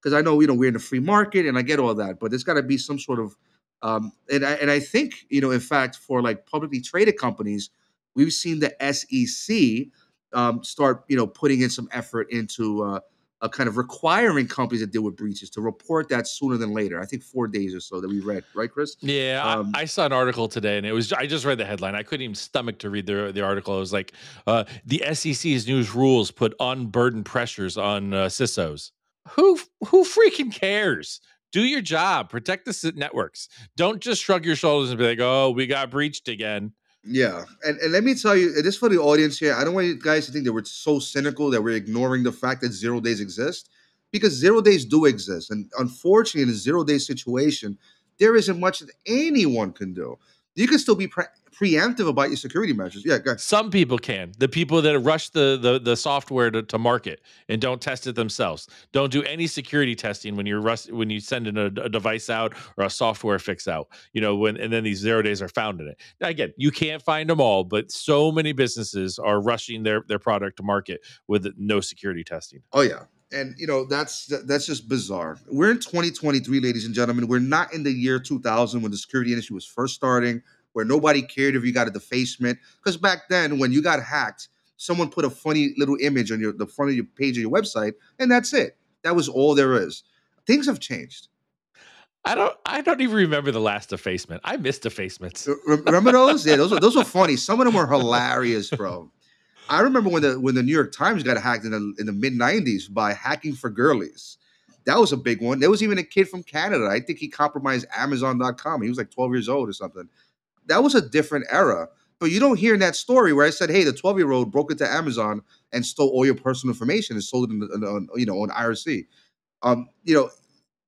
Because I know, you know, we're in a free market, and I get all that, but there's got to be some sort of, um, and I and I think, you know, in fact, for like publicly traded companies, we've seen the SEC um, start you know putting in some effort into uh, a kind of requiring companies that deal with breaches to report that sooner than later. I think four days or so that we read, right, Chris? Yeah, um, I, I, saw an article today, and it was I just read the headline. I couldn't even stomach to read the the article. It was like uh, the SEC's news rules put unburdened pressures on uh, CISOs. Who who freaking cares? Do your job, protect the networks. Don't just shrug your shoulders and be like, "Oh, we got breached again." Yeah, and, and let me tell you, this for the audience here. I don't want you guys to think that we're so cynical that we're ignoring the fact that zero days exist, because zero days do exist, and unfortunately, in a zero day situation, there isn't much that anyone can do. You can still be pre- preemptive about your security measures. Yeah, some people can. The people that rush the the, the software to, to market and don't test it themselves, don't do any security testing when you're rust, when you send in a, a, device out or a software fix out. You know when and then these zero days are found in it. Now, again, you can't find them all, but so many businesses are rushing their their product to market with no security testing. Oh yeah, and you know that's that's just bizarre. We're in 2023, ladies and gentlemen. We're not in the year 2000 when the security industry was first starting where nobody cared if you got a defacement. Because back then, when you got hacked, someone put a funny little image on your the front of your page of your website, and that's it. That was all there is. Things have changed. I don't. I don't even remember the last defacement. I missed defacements. remember those? Yeah, those were those were funny. Some of them were hilarious, bro. I remember when the when the New York Times got hacked in the in the mid '90s by hacking for girlies. That was a big one. There was even a kid from Canada. I think he compromised Amazon.com. He was like 12 years old or something that was a different era. But you don't hear in that story where I said, "Hey, the 12 year old broke into Amazon and stole all your personal information and sold it, in- on, you know, on IRC." Um, you know,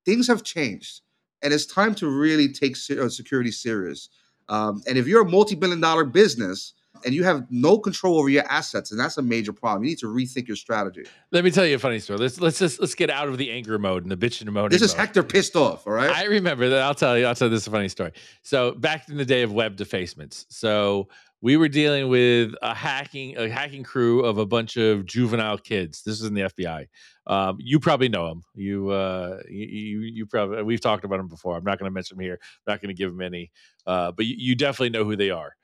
things have changed, and it's time to really take uh, security serious. Um, and if you're a multi-billion dollar business and you have no control over your assets, and that's a major problem, you need to rethink your strategy. Let me tell you a funny story. Let's let's just let's get out of the anger mode and the bitching mode. This is mode. Hector pissed off. All right. I remember that. I'll tell you. I'll tell you this is a funny story. So back in the day of web defacements, so we were dealing with a hacking a hacking crew of a bunch of juvenile kids. This is in the FBI. Um, you probably know them. You, uh, you you you probably we've talked about them before. I'm not going to mention them here. I'm not going to give them any. Uh, but you, you definitely know who they are.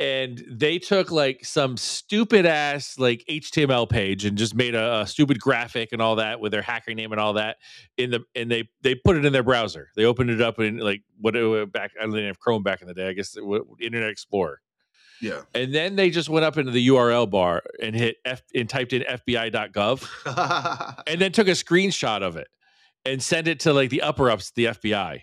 And they took like some stupid ass like HTML page and just made a, a stupid graphic and all that with their hacker name and all that in the and they they put it in their browser. They opened it up in like what it, uh, back I didn't have Chrome back in the day. I guess it, Internet Explorer. yeah. And then they just went up into the URL bar and hit F and typed in FBI.gov [laughs] and then took a screenshot of it and sent it to like the upper ups, the FBI.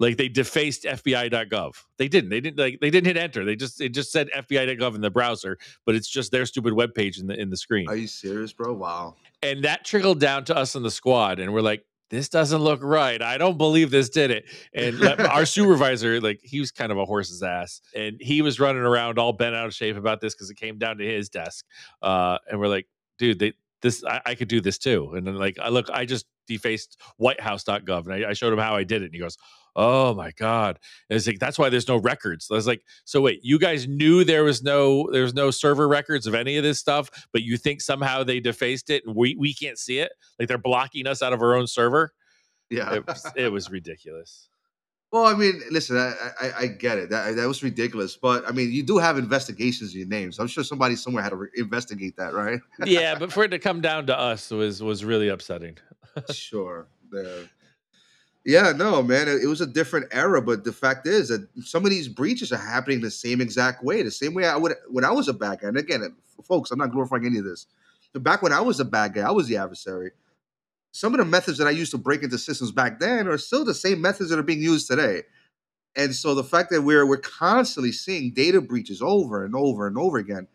Like they defaced FBI.gov. They didn't. They didn't like they didn't hit enter. They just it just said FBI.gov in the browser, but it's just their stupid web page in the in the screen Are you serious, bro? Wow. and that trickled down to us in the squad and we're like this doesn't look right i don't believe this did it and [laughs] our supervisor like he was kind of a horse's ass and he was running around all bent out of shape about this because it came down to his desk uh, and we're like dude they this I, I could do this too and then like i look i just defaced whitehouse.gov and I, I showed him how i did it and he goes oh my god and it's like that's why there's no records i was like so wait you guys knew there was no there was no server records of any of this stuff but you think somehow they defaced it and we, we can't see it like they're blocking us out of our own server Yeah. it was, it was ridiculous Well, I mean, listen, I, I, I get it. That that was ridiculous, but I mean, you do have investigations in your name, so I'm sure somebody somewhere had to re- investigate that, right? yeah but for it to come down to us was was really upsetting [laughs] sure. Yeah. Yeah, no, man, it, it was a different era, but the fact is that some of these breaches are happening the same exact way, the same way I would when I was a bad guy. And again, folks, I'm not glorifying any of this. But back when I was a bad guy, I was the adversary. Some of the methods that I used to break into systems back then are still the same methods that are being used today. And so the fact that we're we're constantly seeing data breaches over and over and over again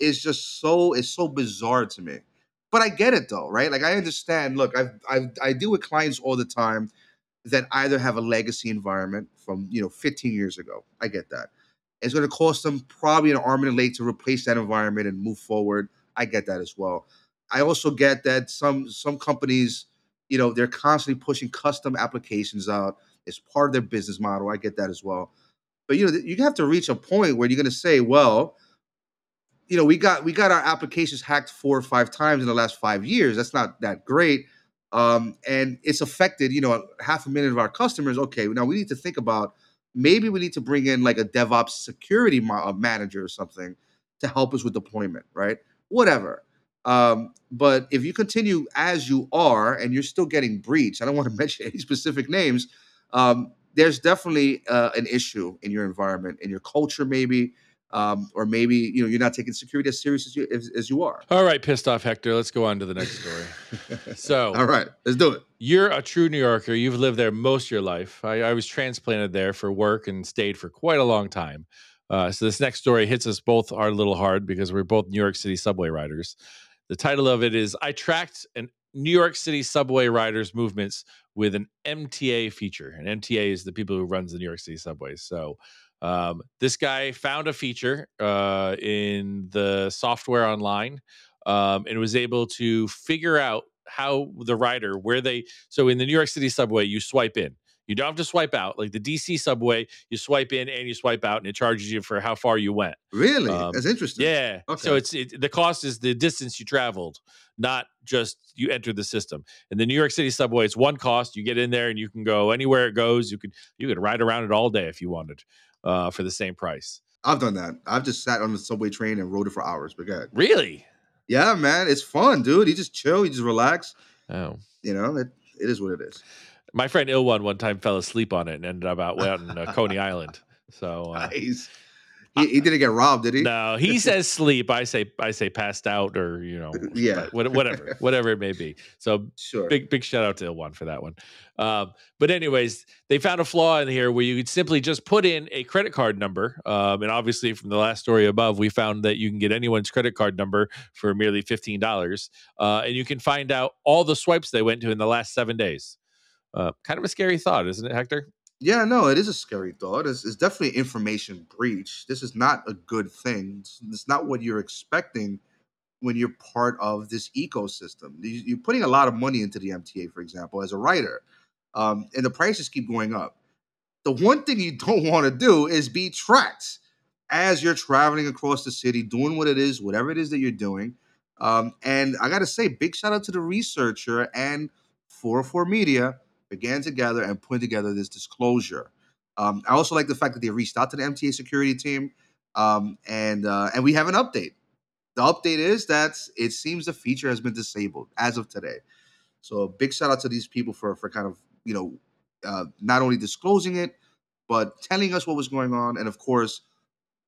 is just so is so bizarre to me. But I get it though, right? Like I understand. Look, I've, I've I deal with clients all the time that either have a legacy environment from you know 15 years ago. I get that. It's going to cost them probably an arm and a leg to replace that environment and move forward. I get that as well. I also get that some some companies, you know, they're constantly pushing custom applications out. It's part of their business model. I get that as well. But you know, you have to reach a point where you're going to say, well, you know, we got we got our applications hacked four or five times in the last five years. That's not that great, um, and it's affected. You know, half a million of our customers. Okay, now we need to think about maybe we need to bring in like a DevOps security uh, manager or something to help us with deployment, right? Whatever. Um, but if you continue as you are and you're still getting breached, I don't [laughs] want to mention any specific names. Um, there's definitely uh, an issue in your environment, in your culture, maybe, um, or maybe you know you're not taking security as serious as you as, as you are. all right pissed off hector let's go on to the next story [laughs] so All right, let's do it. you're a true New Yorker. You've lived there most of your life. I, I was transplanted there for work and stayed for quite a long time. Uh, so this next story hits us both are a little hard because we're both New York City subway riders. The title of it is "I tracked an New York City subway riders movements with an MTA feature." And MTA is the people who runs the New York City subways. So um, this guy found a feature uh, in the software online um, and was able to figure out how the rider where they so in the New York City subway you swipe in. You don't have to swipe out. Like the DC subway you swipe in and you swipe out and it charges you for how far you went. Really, Um, that's interesting. yeah. So it's it, the cost is the distance you traveled not just you entered the system. In the New York City subway it's one cost. You get in there and you can go anywhere it goes. You could you could ride around it all day if you wanted uh, for the same price I've done that. I've just sat on the subway train and rode it for hours. But go ahead. really Yeah, man, it's fun, dude. You just chill, you just relax. oh You know, it, it is what it is. My friend Ilwan one time fell asleep on it and ended up out, out in uh, Coney Island. So [laughs] uh, Nice. He, he didn't get robbed, did he? No, he [laughs] says sleep. I say I say passed out or you know, [laughs] Yeah. whatever, [laughs] whatever it may be. So Sure. big big shout out to Ilwan for that one. Um, but anyways, they found a flaw in here where you could simply just put in a credit card number. Um, and obviously, from the last story above, we found that you can get anyone's credit card number for merely fifteen dollars, uh, and you can find out all the swipes they went to in the last seven days. Uh, kind of a scary thought, isn't it, Hector? Yeah, no, it is a scary thought. It's, it's definitely information breach. This is not a good thing. It's, it's not what you're expecting when you're part of this ecosystem. You- You're putting a lot of money into the MTA, for example, as a writer, um, and the prices keep going up. The one thing you [laughs] don't want to do is be tracked as you're traveling across the city, doing what it is, whatever it is that you're doing. Um, and I got to say, big shout out to the researcher and 404 Media began together and put together this disclosure. Um, I also like the fact that they reached out to the MTA security team, um, and uh, and we have an update. The update is that it seems the feature has been disabled as of today. So a big shout out to these people for for kind of you know uh, not only disclosing it but telling us what was going on, and of course,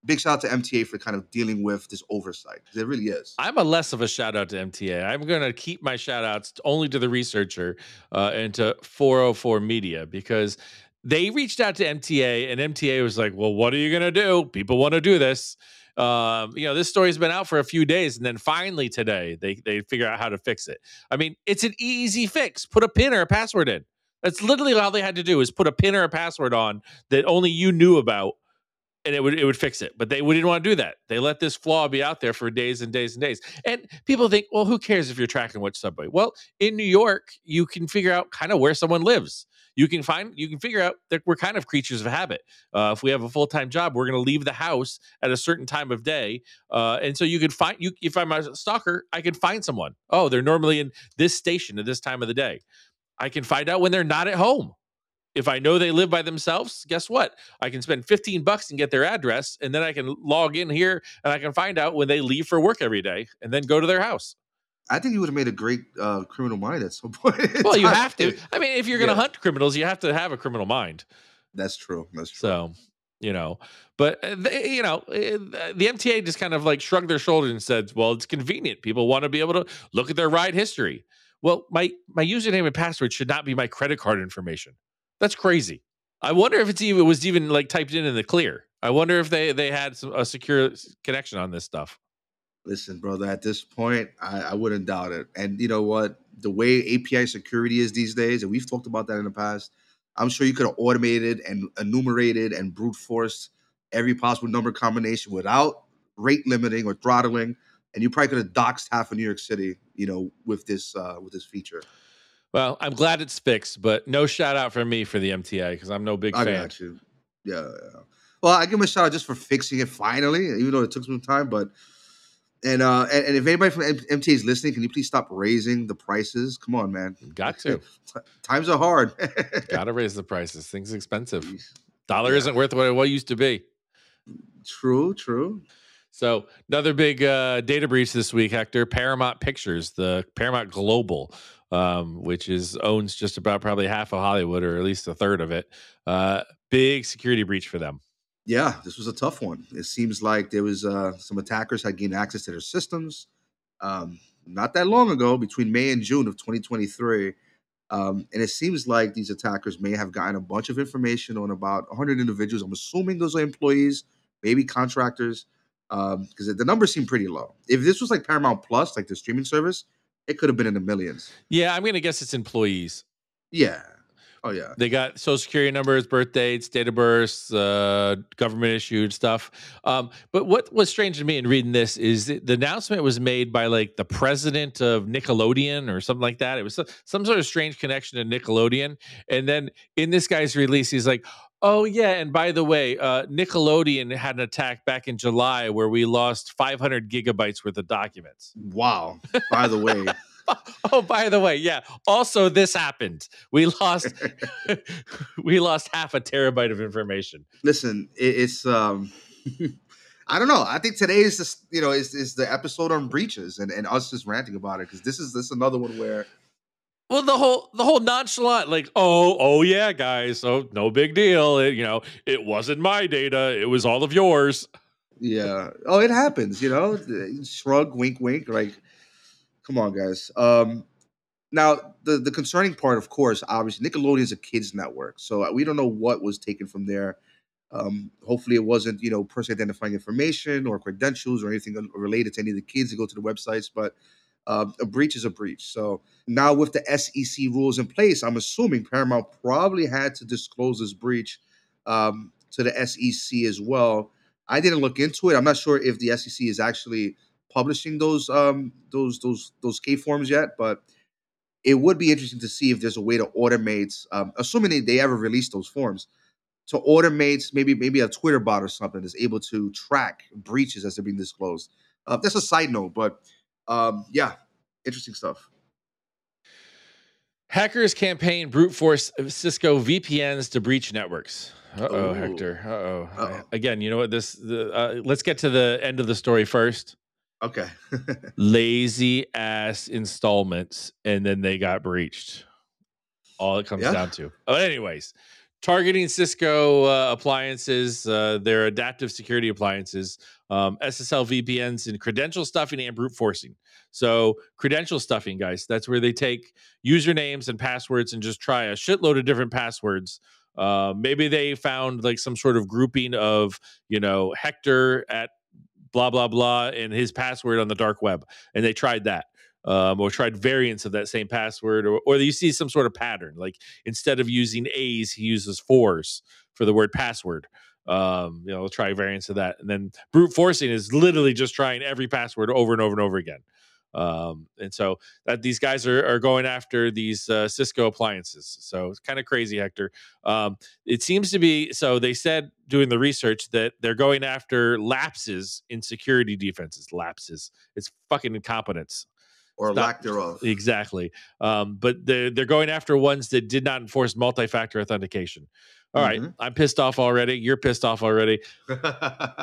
big shout out to MTA for kind of dealing with this oversight. it really is. I'm a less of a shout out to MTA. I'm going to keep my shout outs only to the researcher uh, and to 404 Media because they reached out to MTA and MTA was like, well, what are you going to do? People want to do this. Um, you know, this story's been out for a few days, and then finally today they they figure out how to fix it. I mean, it's an easy fix. Put a pin or a password in. That's literally all they had to do is put a pin or a password on that only you knew about, and it would it would fix it. But they didn't want to do that. They let this flaw be out there for days and days and days. And people think, well, who cares if you're tracking which subway? Well, in New York, you can figure out kind of where someone lives. You can find, you can figure out that we're kind of creatures of habit. Uh, if we have a full time job, we're going to leave the house at a certain time of day, uh, and so you could find you. If I'm a stalker, I can find someone. Oh, they're normally in this station at this time of the day. I can find out when they're not at home. If I know they live by themselves, guess what? I can spend 15 bucks and get their address, and then I can log in here and I can find out when they leave for work every day and then go to their house. I think you would have made a great uh, criminal mind at some [laughs] point. Well, you have to. I mean, if you're going to Yeah. hunt criminals, you have to have a criminal mind. That's true. That's true. So, you know, but uh, they, you know, uh, the MTA just kind of like shrugged their shoulders and said, "Well, it's convenient. People want to be able to look at their ride history." Well, my my username and password should not be my credit card information. That's crazy. I wonder if it's even was even like typed in in the clear. I wonder if they they had some, a secure connection on this stuff. Listen, brother, at this point, I, I wouldn't doubt it. And you know what? The way API security is these days, and we've talked about that in the past, I'm sure you could have automated and enumerated and brute forced every possible number combination without rate limiting or throttling. And you probably could have doxed half of New York City, you know, with this uh, with this feature. Well, I'm glad it's fixed, but no shout out from me for the MTA because I'm no big I fan. got you. Yeah, yeah. Well, I give him a shout out just for fixing it finally, even though it took some time. But and uh and, and if anybody from MTA is listening, can you please stop raising the prices? Come on, man. Got to. [laughs] Times are hard. [laughs] Got to raise the prices. Things expensive. Dollar Yeah. isn't worth what it what it used to be. true, true. So another big uh, data breach this week, Hector. Paramount Pictures, the Paramount Global, um, which is owns just about probably half of Hollywood, or at least a third of it. Uh, big security breach for them. Yeah, this was a tough one. It seems like there was uh, some attackers had gained access to their systems um, not that long ago, between May and June of 2023. Um, and it seems like these attackers may have gotten a bunch of information on about 100 individuals. I'm assuming those are employees, maybe contractors, because the numbers seem pretty low. If this was like Paramount Plus, like the streaming service, it could have been in the millions. Yeah, I'm gonna guess it's employees. Yeah. Oh yeah. They got social security numbers, birth dates, date of births, uh, government issued stuff. Um, but what was strange to me in reading this is the announcement was made by like the president of Nickelodeon or something like that. It was some, some sort of strange connection to Nickelodeon. And then in this guy's release, he's like, Oh yeah, and by the way, uh, Nickelodeon had an attack back in July where we lost 500 gigabytes worth of documents. Wow. By the way, [laughs] Oh, by the way, yeah. Also, this happened. We lost [laughs] [laughs] we lost half a terabyte of information. listen, it's um I don't know. I think today is just you know is is the episode on breaches and, and us just ranting about it because this is this is another one where Well, the whole the whole nonchalant, like, oh, oh yeah, guys, so no big deal. It, you know, it wasn't my data; it was all of yours. Yeah. Oh, it happens, you know. Shrug, wink, wink. Like, come on, guys. Um, now the the concerning part, of course, obviously, Nickelodeon is a kids network, so uh, we don't know what was taken from there. Um, hopefully, it wasn't you know person identifying information or credentials or anything related to any of the kids that go to the websites. But um, a breach is a breach. So now with the SEC rules in place, I'm assuming Paramount probably had to disclose this breach um, to the SEC as well. I didn't look into it. I'm not sure if the SEC is actually publishing those um, those those those K forms yet, but it would be interesting to see if there's a way to automate, um, assuming they, they ever release those forms, to automate maybe maybe a Twitter bot or something that's able to track breaches as they're being disclosed. Uh, that's a side note, but um, yeah, interesting stuff. Hackers campaign brute force Cisco VPNs to breach networks. Uh oh, Hector. Uh oh. Again, you know what? This. The, uh, let's get to the end of the story first. Okay. [laughs] Lazy ass installments, and then they got breached. All it comes Yeah. down to. But anyways, targeting Cisco uh, appliances, uh, their adaptive security appliances, um, SSL VPNs, and credential stuffing and brute forcing. So credential stuffing, guys, that's where they take usernames and passwords and just try a shitload of different passwords. Uh, maybe they found like some sort of grouping of, you know, Hector at blah blah blah and his password on the dark web and they tried that um, or tried variants of that same password or, or you see some sort of pattern like instead of using a's he uses fours for the word password. Um, you know try variants of that and then brute forcing is literally just trying every password over and over and over again um, and so that these guys are, are going after these uh, cisco appliances so it's kind of crazy hector. Um, it seems to be so they said doing the research that they're going after lapses in security defenses lapses. It's fucking incompetence. Or lack thereof. exactly. Um, but they're, they're going after ones that did not enforce multi-factor authentication. All right, Mhm. i'm pissed off already. You're pissed off already.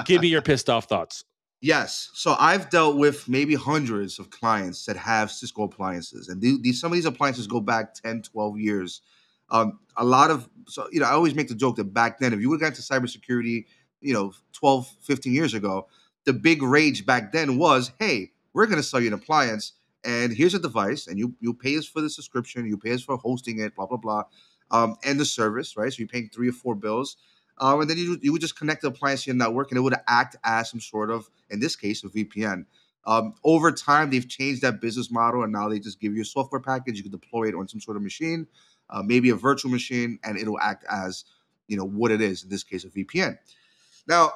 Give me your [laughs] pissed off thoughts Yes. So I've dealt with maybe hundreds of clients that have Cisco appliances. And these some of these appliances go back 10, 12 years. Um, a lot of, so, you know, I always make the joke that back then, if you would have got into cybersecurity, you know, 12, 15 years ago, the big rage back then was, hey, we're going to sell you an appliance and here's a device and you you pay us for the subscription, you pay us for hosting it, blah, blah, blah, um, and the service, right? So you're paying three or four bills. Um, and then you, you would just connect the appliance to your network and it would act as some sort of, in this case, a VPN. Um, over time, they've changed that business model and now they just give you a software package. You can deploy it on some sort of machine, uh, maybe a virtual machine, and it'll act as, you know, what it is, in this case, a VPN. Now,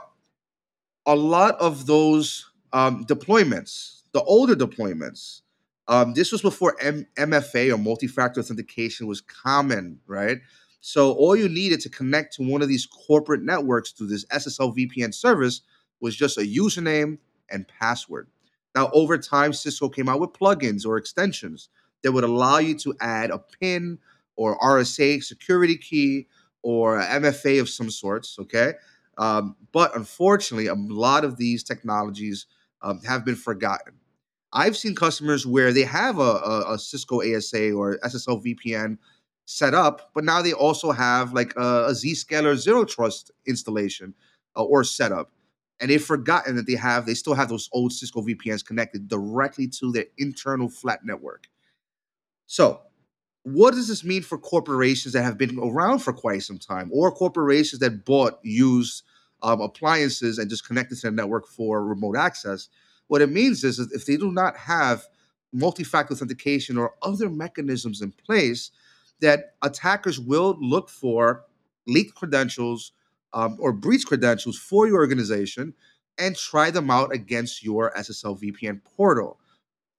a lot of those um, deployments, the older deployments, um, this was before M- MFA or multi-factor authentication was common, right? So all you needed to connect to one of these corporate networks through this SSL VPN service was just a username and password. Now, over time, Cisco came out with plugins or extensions that would allow you to add a PIN or RSA security key or MFA of some sorts. Okay, um, but unfortunately, a lot of these technologies um, have been forgotten. I've seen customers where they have a, a, a Cisco ASA or SSL VPN set up, but now they also have like a, a Zscaler Zero Trust installation uh, or setup, and they've forgotten that they have they still have those old Cisco VPNs connected directly to their internal flat network. So, what does this mean for corporations that have been around for quite some time, or corporations that bought used um, appliances and just connected to the network for remote access? What it means is that if they do not have multi-factor authentication or other mechanisms in place, that attackers will look for leaked credentials um, or breach credentials for your organization and try them out against your SSL VPN portal.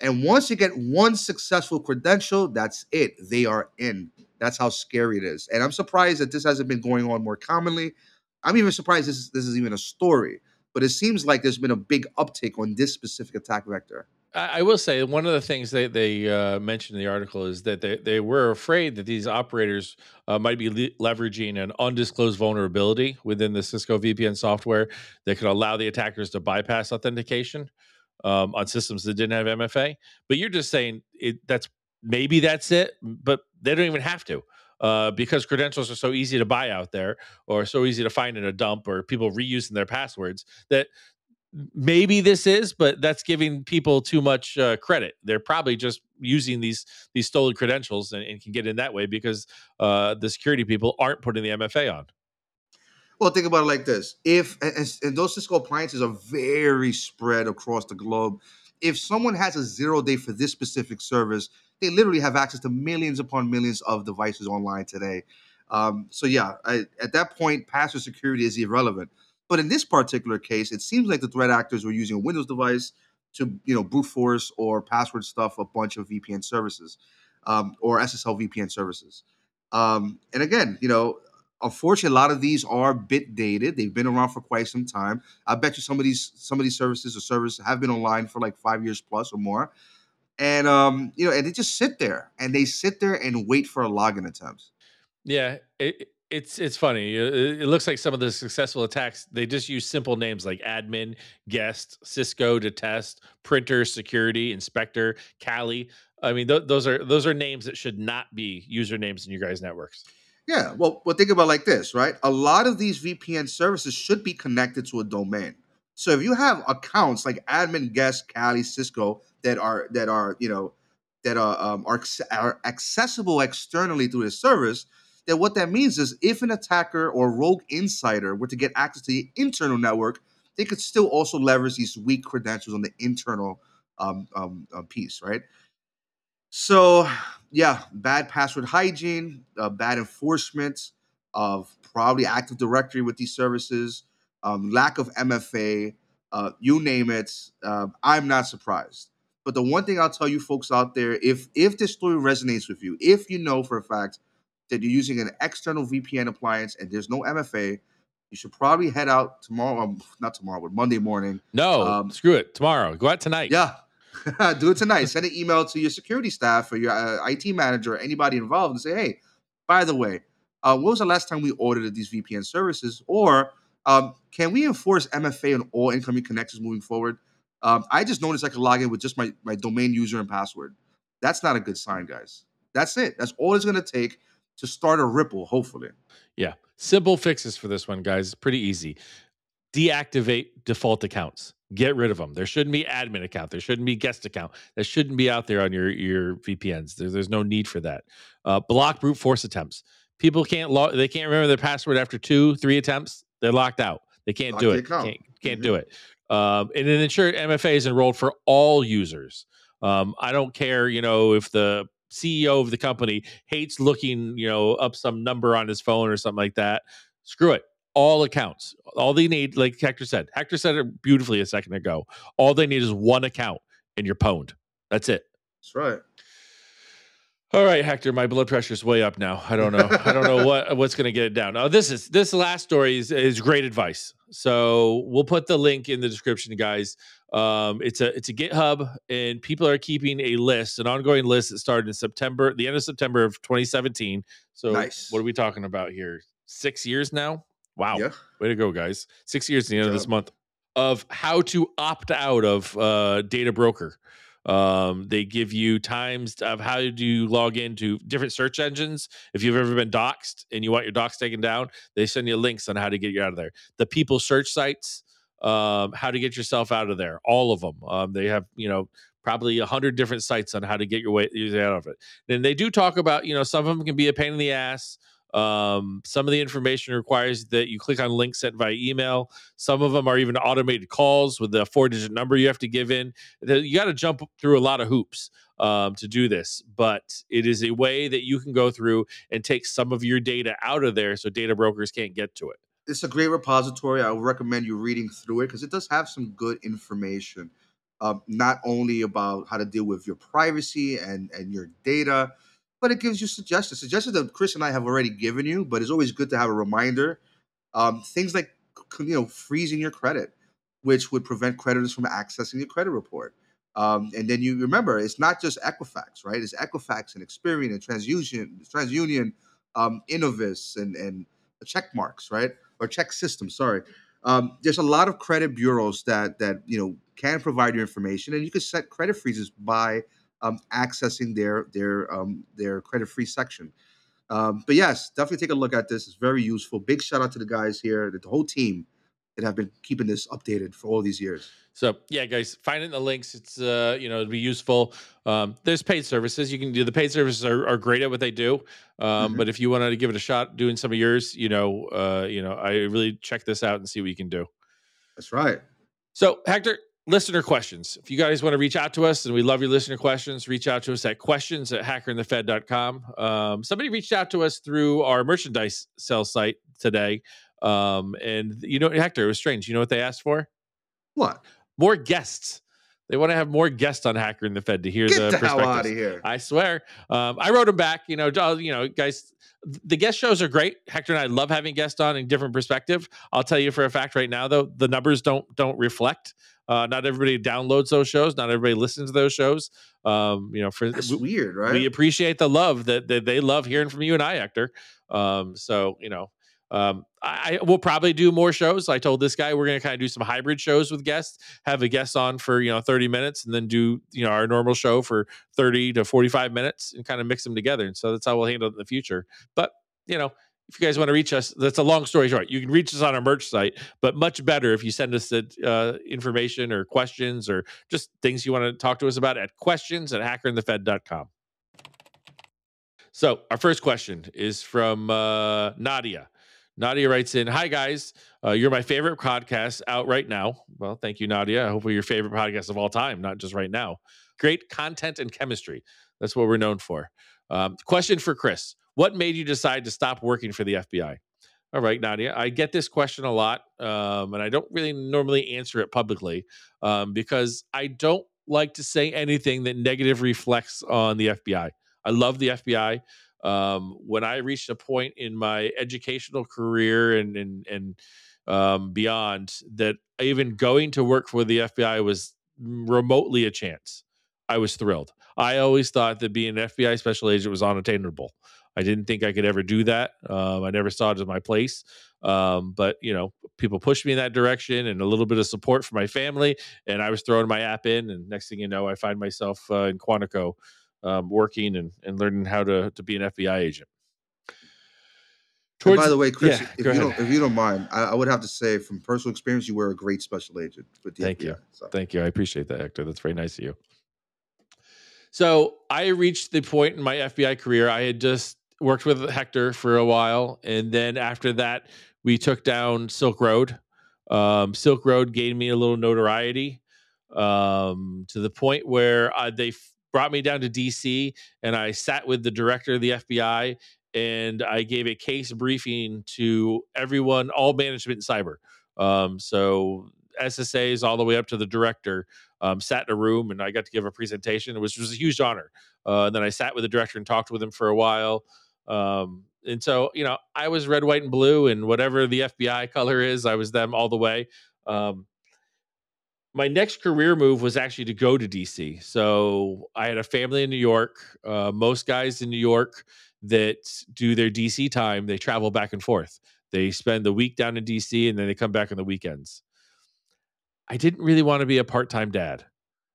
And once you get one successful credential, that's it. They are in. That's how scary it is. And I'm surprised that this hasn't been going on more commonly. I'm even surprised this is, this is even a story. But it seems like there's been a big uptick on this specific attack vector. I will say one of the things they they uh, mentioned in the article is that they, they were afraid that these operators uh, might be le- leveraging an undisclosed vulnerability within the Cisco VPN software that could allow the attackers to bypass authentication um, on systems that didn't have MFA. But you're just saying it, that's maybe that's it, but they don't even have to. Uh, because credentials are so easy to buy out there, or so easy to find in a dump, or people reusing their passwords, that maybe this is, but that's giving people too much uh, credit. They're probably just using these these stolen credentials and, and can get in that way because uh, the security people aren't putting the MFA on. Well, think about it like this: if and, and those Cisco appliances are very spread across the globe, if someone has a zero day for this specific service, they literally have access to millions upon millions of devices online today. Um, so yeah, I, at that point, password security is irrelevant. But in this particular case, it seems like the threat actors were using a Windows device to you know brute force or password stuff a bunch of VPN services um, or SSL VPN services. Um, and again, you know, unfortunately, a lot of these are bit dated. They've been around for quite some time. I bet you some of these some of these services or services have been online for like five years plus or more. And um, you know, and they just sit there and they sit there and wait for a login attempt. Yeah, it, it's it's funny. It, it looks like some of the successful attacks they just use simple names like admin, guest, Cisco to test, printer, security, inspector, Kali. I mean, th- those are those are names that should not be usernames in your guys' networks. Yeah, well, well, think about it like this, right? A lot of these VPN services should be connected to a domain. So if you have accounts like admin, guest, Kali, Cisco that are that are you know that are um, are, are accessible externally through the service, then what that means is if an attacker or rogue insider were to get access to the internal network, they could still also leverage these weak credentials on the internal um, um, uh, piece, right? So, yeah, bad password hygiene, uh, bad enforcement of probably Active Directory with these services, um, lack of MFA, uh, you name it. Uh, I'm not surprised. But the one thing I'll tell you folks out there, if if this story resonates with you, if you know for a fact that you're using an external VPN appliance and there's no MFA, you should probably head out tomorrow. Um, not tomorrow, but Monday morning. No, um, screw it. Tomorrow. Go out tonight. Yeah. [laughs] Do it tonight. Send an email to your security staff or your uh, IT manager or anybody involved and say, hey, by the way, uh, when was the last time we audited these VPN services? Or um, can we enforce MFA on all incoming connections moving forward? Um, I just noticed I could log in with just my, my domain user and password. That's not a good sign, guys. That's it. That's all it's going to take to start a ripple, hopefully. Yeah. Simple fixes for this one, guys. Pretty easy. Deactivate default accounts. Get rid of them. There shouldn't be admin account. There shouldn't be guest account. That shouldn't be out there on your your VPNs. There, there's no need for that. Uh, block brute force attempts. People can't log. They can't remember their password after two, three attempts. They're locked out. They can't Lock do it. Can't, can't mm-hmm. do it. Um, and then insured MFA is enrolled for all users. Um, I don't care, you know, if the CEO of the company hates looking, you know, up some number on his phone or something like that. Screw it. All accounts. All they need, like Hector said, Hector said it beautifully a second ago. All they need is one account and you're pwned. That's it. That's right. All right, Hector, my blood pressure is way up now. I don't know. I don't know [laughs] what what's going to get it down. Now, this is this last story is, is great advice. So we'll put the link in the description, guys. Um, it's a it's a GitHub, and people are keeping a list, an ongoing list that started in September, the end of September of 2017. So nice. what are we talking about here? Six years now. Wow, yeah. way to go, guys! Six years at the end of this month of how to opt out of uh, Data Broker. Um, they give you times of how do you log into different search engines. If you've ever been doxxed and you want your docs taken down, they send you links on how to get you out of there. The people search sites um, how to get yourself out of there. All of them. Um, they have, you know, probably a hundred different sites on how to get your way out of it. Then they do talk about, you know, some of them can be a pain in the ass. Um, some of the information requires that you click on links sent via email. Some of them are even automated calls with a four digit number you have to give in. You got to jump through a lot of hoops um, to do this, but it is a way that you can go through and take some of your data out of there so data brokers can't get to it it's a great repository. I recommend you reading through it because it does have some good information, uh, not only about how to deal with your privacy and and your data, but it gives you suggestions. Suggestions that Chris and I have already given you, but it's always good to have a reminder. Um, things like you know freezing your credit, which would prevent creditors from accessing your credit report. Um, and then you remember it's not just Equifax, right? It's Equifax and Experian and TransUnion, TransUnion, um, Innovis, and and check marks, right? or ChexSystems. Sorry. Um, there's a lot of credit bureaus that that you know can provide you information, and you can set credit freezes by um, accessing their their um, their credit free section. Um, but yes, definitely take a look at this. It's very useful. Big shout out to the guys here, the whole team that have been keeping this updated for all these years. So yeah, guys, find it in the links. It's uh, you know, it'd be useful. Um, there's paid services you can do. The paid services are, are great at what they do. Um, Mhm. but if you wanted to give it a shot doing some of yours, you know, uh, you know, I really check this out and see what you can do. That's right. So, Hector, listener questions. If you guys want to reach out to us, and we love your listener questions, reach out to us at questions at hackerandthefed.com. Um, somebody reached out to us through our merchandise sell site today. Um, and, you know, Hector, it was strange. You know what they asked for? What? More guests. They want to have more guests on Hacker and the Fed to hear Get the, the hell out of here. I swear. Um, I wrote them back. You know, you know, guys. The guest shows are great. Hector and I love having guests on in different perspective. I'll tell you for a fact right now, though, the numbers don't don't reflect. Uh, not everybody downloads those shows. Not everybody listens to those shows. Um, you know, for That's we, weird, right? we appreciate the love that, that they love hearing from you and I, Hector. Um, so you know, um, I, will probably do more shows. I told this guy we're going to kind of do some hybrid shows with guests. Have a guest on for you know thirty minutes, and then do you know our normal show for thirty to forty five minutes, and kind of mix them together. And so that's how we'll handle it in the future. But you know. If you guys want to reach us, that's a long story short. You can reach us on our merch site, but much better if you send us the uh, information or questions or just things you want to talk to us about at questions at hackerandthefed.com. So, our first question is from uh, Nadia. Nadia writes in Hi, guys. Uh, you're my favorite podcast out right now. Well, thank you, Nadia. Hopefully, your favorite podcast of all time, not just right now. Great content and chemistry. That's what we're known for. Um, question for Chris What made you decide to stop working for the FBI? All right, Nadia. I get this question a lot, um, and I don't really normally answer it publicly um, because I don't like to say anything that negative reflects on the FBI. I love the FBI. Um, when I reached a point in my educational career and and and um, beyond that, even going to work for the FBI was remotely a chance. I was thrilled. I always thought that being an FBI special agent was unattainable. I didn't think I could ever do that. Um, I never saw it as my place. Um, but you know, people pushed me in that direction, and a little bit of support from my family, and I was throwing my app in. And next thing you know, I find myself uh, in Quantico, um, working and, and learning how to to be an FBI agent. And by the way, Chris, yeah, if you don't if you don't mind, I, I would have to say from personal experience, you were a great special agent with the Thank FBI. you. So. Thank you. I appreciate that, Hector. That's very nice of you. So I reached the point in my FBI career. I had just worked with Hector for a while. And then after that, we took down Silk Road. Um, Silk Road gave me a little notoriety um, to the point where uh, they brought me down to DC and I sat with the director of the FBI and I gave a case briefing to everyone, all management in cyber. Um, so SSAs all the way up to the director um, sat in a room and I got to give a presentation, which was a huge honor. Uh, and then I sat with the director and talked with him for a while. Um, and so, you know, I was red, white, and blue, and whatever the FBI color is, I was them all the way. Um, my next career move was actually to go to DC. So I had a family in New York. Uh, most guys in New York that do their DC time, they travel back and forth. They spend the week down in DC and then they come back on the weekends. I didn't really want to be a part time dad.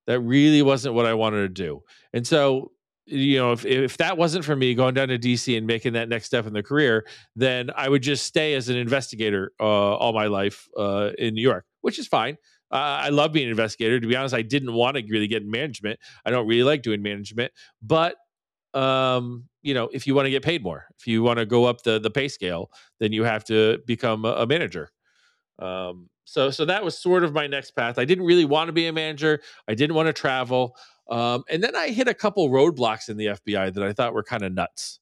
That really wasn't what I wanted to do. And so, you know, if, if that wasn't for me going down to DC and making that next step in the career, then I would just stay as an investigator uh, all my life uh, in New York, which is fine. Uh, I love being an investigator. To be honest, I didn't want to really get in management. I don't really like doing management, but um, you know, if you want to get paid more, if you want to go up the the pay scale, then you have to become a, a manager. Um, so so that was sort of my next path. I didn't really want to be a manager. I didn't want to travel. Um, and then I hit a couple roadblocks in the FBI that I thought were kind of nuts.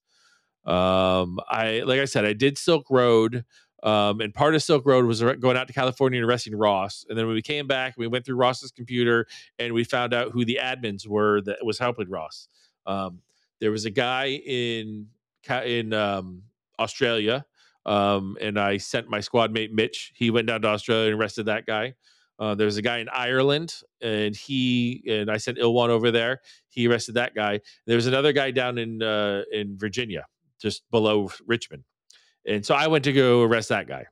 Um, I like I said, I did Silk Road. Um, and part of Silk Road was going out to California and arresting Ross. And then when we came back, we went through Ross's computer and we found out who the admins were that was helping Ross. Um, there was a guy in in um, Australia, um, and I sent my squad mate Mitch. He went down to Australia and arrested that guy. Uh, there was a guy in Ireland, and he and I sent Ilwan over there. He arrested that guy. There was another guy down in uh, in Virginia, just below Richmond, and so I went to go arrest that guy.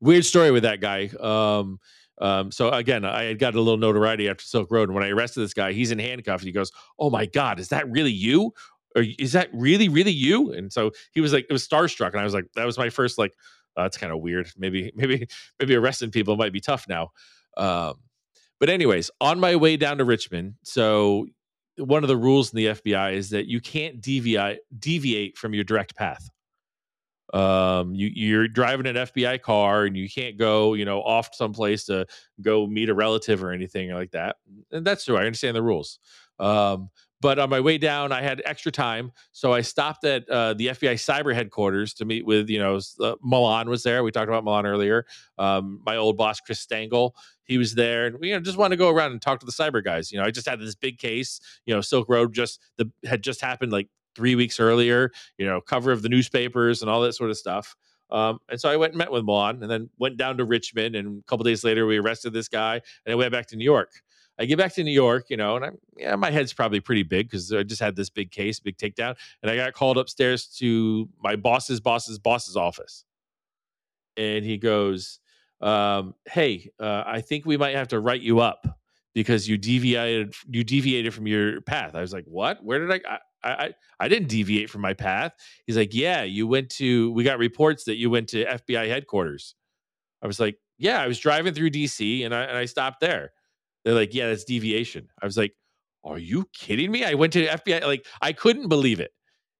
Weird story with that guy. Um, um, so again, I had got a little notoriety after Silk Road, and when I arrested this guy, he's in handcuffs. He goes, "Oh my god, is that really you? Or is that really, really you?" And so he was like, it was starstruck, and I was like, that was my first like, Uh, that's kind of weird. Maybe [laughs] maybe maybe arresting people might be tough now. Um, but anyways, on my way down to Richmond, so one of the rules in the FBI is that you can't deviate deviate from your direct path. Um, you you're driving an FBI car and you can't go, you know, off someplace to go meet a relative or anything like that. And that's true. I understand the rules. Um, but on my way down, I had extra time, so I stopped at uh, the FBI cyber headquarters to meet with, you know, uh, Milan was there. We talked about Milan earlier. Um, my old boss, Chris Stangl, he was there, and we you know, just wanted to go around and talk to the cyber guys. You know, I just had this big case. You know, Silk Road just the had just happened like three weeks earlier. You know, cover of the newspapers and all that sort of stuff. Um, and so I went and met with Milan, and then went down to Richmond. And a couple days later, we arrested this guy, and I went back to New York. I get back to New York, you know, and I'm yeah, my head's probably pretty big because I just had this big case, big takedown, and I got called upstairs to my boss's boss's boss's office, and he goes, um, "Hey, uh, I think we might have to write you up because you deviated you deviated from your path." I was like, "What? Where did I?" I, I I didn't deviate from my path. He's like, yeah, you went to. We got reports that you went to FBI headquarters. I was like, yeah, I was driving through DC and I and I stopped there. They're like, yeah, that's deviation. I was like, are you kidding me? I went to FBI, like, I couldn't believe it.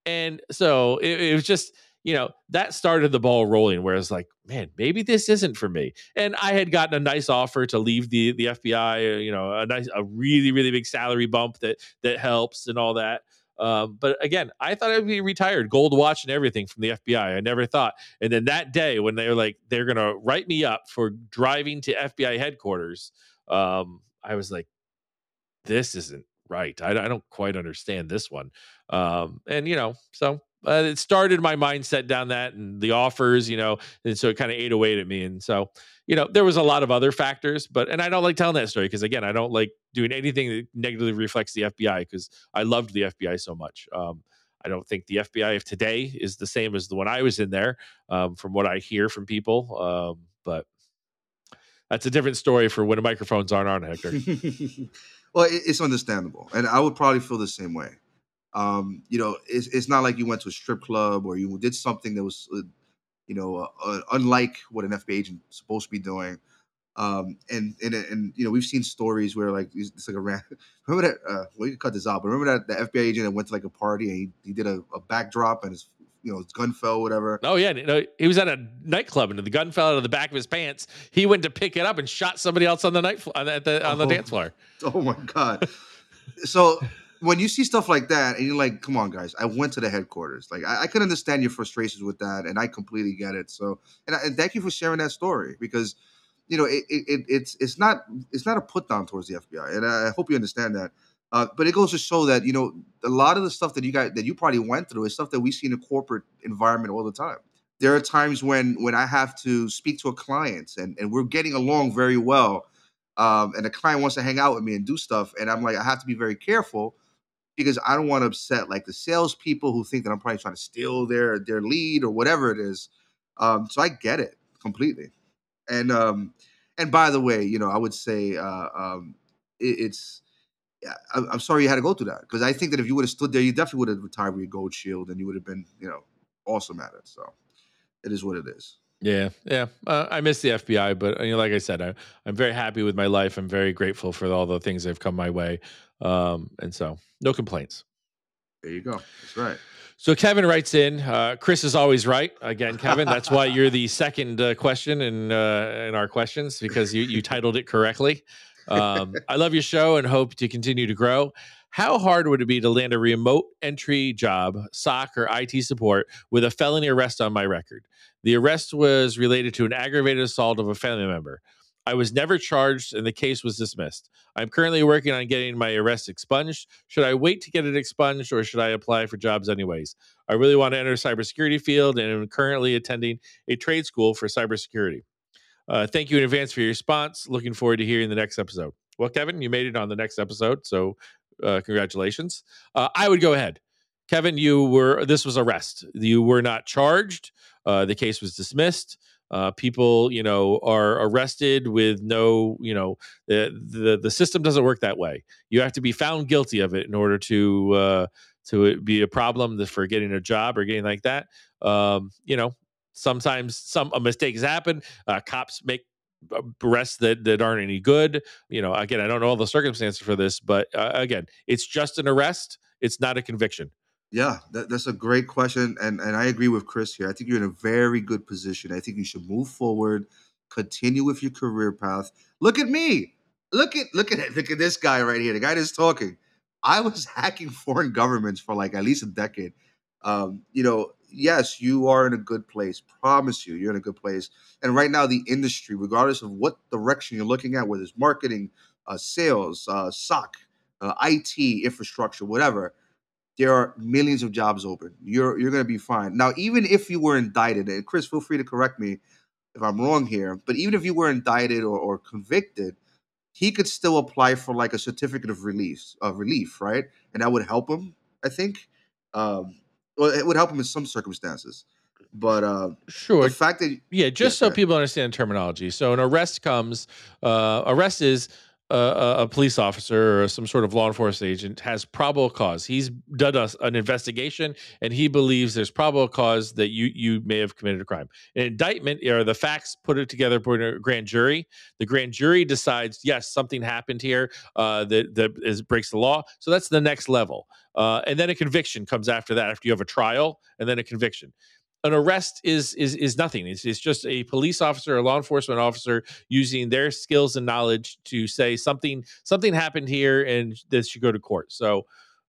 And so it, it was just, you know, that started the ball rolling where it's like, man, maybe this isn't for me. And I had gotten a nice offer to leave the the FBI, uh, you know, a nice, a really, really big salary bump that that helps and all that. Um, but again, I thought I'd be retired, gold watch and everything from the FBI. I never thought. And then that day when they were like, they're gonna write me up for driving to FBI headquarters, um, I was like, this isn't right. I, I don't quite understand this one. Um, and you know, so it started my mindset down that and the offers, you know, and so it kind of ate away at me. And so, you know, there was a lot of other factors, but and I don't like telling that story because again, I don't like doing anything that negatively reflects the FBI because I loved the FBI so much. Um, I don't think the FBI of today is the same as the one I was in there, um, from what I hear from people. Um, but that's a different story for when the microphones aren't on, Hector. [laughs] well, it's understandable, and I would probably feel the same way. Um, you know, it's, it's not like you went to a strip club or you did something that was, uh, you know, uh, uh, unlike what an FBI agent is supposed to be doing. Um, and, and and you know we've seen stories where like it's like a ran. [laughs] Remember that? Uh, well, can cut this out, but remember that the FBI agent that went to like a party and he, he did a, a backdrop and his you know his gun fell, whatever. Oh yeah, no, he was at a nightclub and the gun fell out of the back of his pants. He went to pick it up and shot somebody else on the night on the on the Oh. dance floor. [laughs] Oh my god! so when you see stuff like that, and you're like, "Come on, guys! I went to the headquarters. Like, I, I can understand your frustrations with that, and I completely get it. So, and, I- and thank you for sharing that story because, you know, it, it, it it's it's not it's not a put down towards the FBI, and I hope you understand that. Uh, but it goes to show that you know a lot of the stuff that you got that you probably went through is stuff that we see in a corporate environment all the time. There are times when when I have to speak to a client and and we're getting along very well, um, and the client wants to hang out with me and do stuff, and I'm like I have to be very careful because I don't want to upset like the salespeople who think that I'm probably trying to steal their their lead or whatever it is. Um, so I get it completely. And um, and by the way, you know, I would say uh, um, it, it's. I'm I'm sorry you had to go through that because I think that if you would have stood there, you definitely would have retired with your gold shield and you would have been, you know, awesome at it. So it is what it is. Yeah, yeah. Uh, I miss the FBI, but you know, like I said, I, I'm very happy with my life. I'm very grateful for all the things that have come my way, um, and so no complaints. There you go. That's right. So Kevin writes in. Uh, Chris is always right. Again, Kevin, that's why you're the second uh, question in uh, in our questions because you you titled it correctly. Um, I love your show and hope to continue to grow. How hard would it be to land a remote entry job, SOC or IT support, with a felony arrest on my record? The arrest was related to an aggravated assault of a family member. I was never charged and the case was dismissed. I'm currently working on getting my arrest expunged. Should I wait to get it expunged or should I apply for jobs anyways? I really want to enter cybersecurity field and am currently attending a trade school for cybersecurity. Uh, thank you in advance for your response. Looking forward to hearing the next episode. Well, Kevin, you made it on the next episode, so uh, congratulations. Uh, I would go ahead. Kevin, you were this was arrest. You were not charged. Uh, the case was dismissed. Uh, people, you know, are arrested with no, you know, the, the the system doesn't work that way. You have to be found guilty of it in order to uh, to be a problem for getting a job or getting like that. Um, you know, sometimes some a mistake has happened. Uh, cops make uh, arrests that that aren't any good. You know, again, I don't know all the circumstances for this, but uh, again, it's just an arrest. It's not a conviction. Yeah, that, that's a great question, and and I agree with Chris here. I think you're in a very good position. I think you should move forward, continue with your career path. Look at me. Look at look at. Look at this guy right here. The guy that's talking. I was [laughs] hacking foreign governments for like at least a decade. Um, you know, yes, you are in a good place. Promise you, you're in a good place. And right now, the industry, regardless of what direction you're looking at, whether it's marketing, uh, sales, uh, SOC, uh, IT, infrastructure, whatever, there are millions of jobs open. You're you're going to be fine. Now, even if you were indicted, and Chris, feel free to correct me if I'm wrong here, but even if you were indicted or, or convicted, he could still apply for like a certificate of release of relief, right? And that would help him, I think. Um, well, it would help him in some circumstances. But uh, Sure. the fact that Yeah, just Yeah, so ahead. people understand terminology. So an arrest comes, uh, arrest is a, police officer or some sort of law enforcement agent has probable cause. He's done an investigation and he believes there's probable cause that you you may have committed a crime. An indictment are the facts put it together in a grand jury. The grand jury decides yes something happened here uh, that that is breaks the law. So that's the next level. Uh, and then a conviction comes after that after you have a trial and then a conviction an arrest is is is nothing. It's, it's just a police officer, a law enforcement officer using their skills and knowledge to say something something happened here and this should go to court. So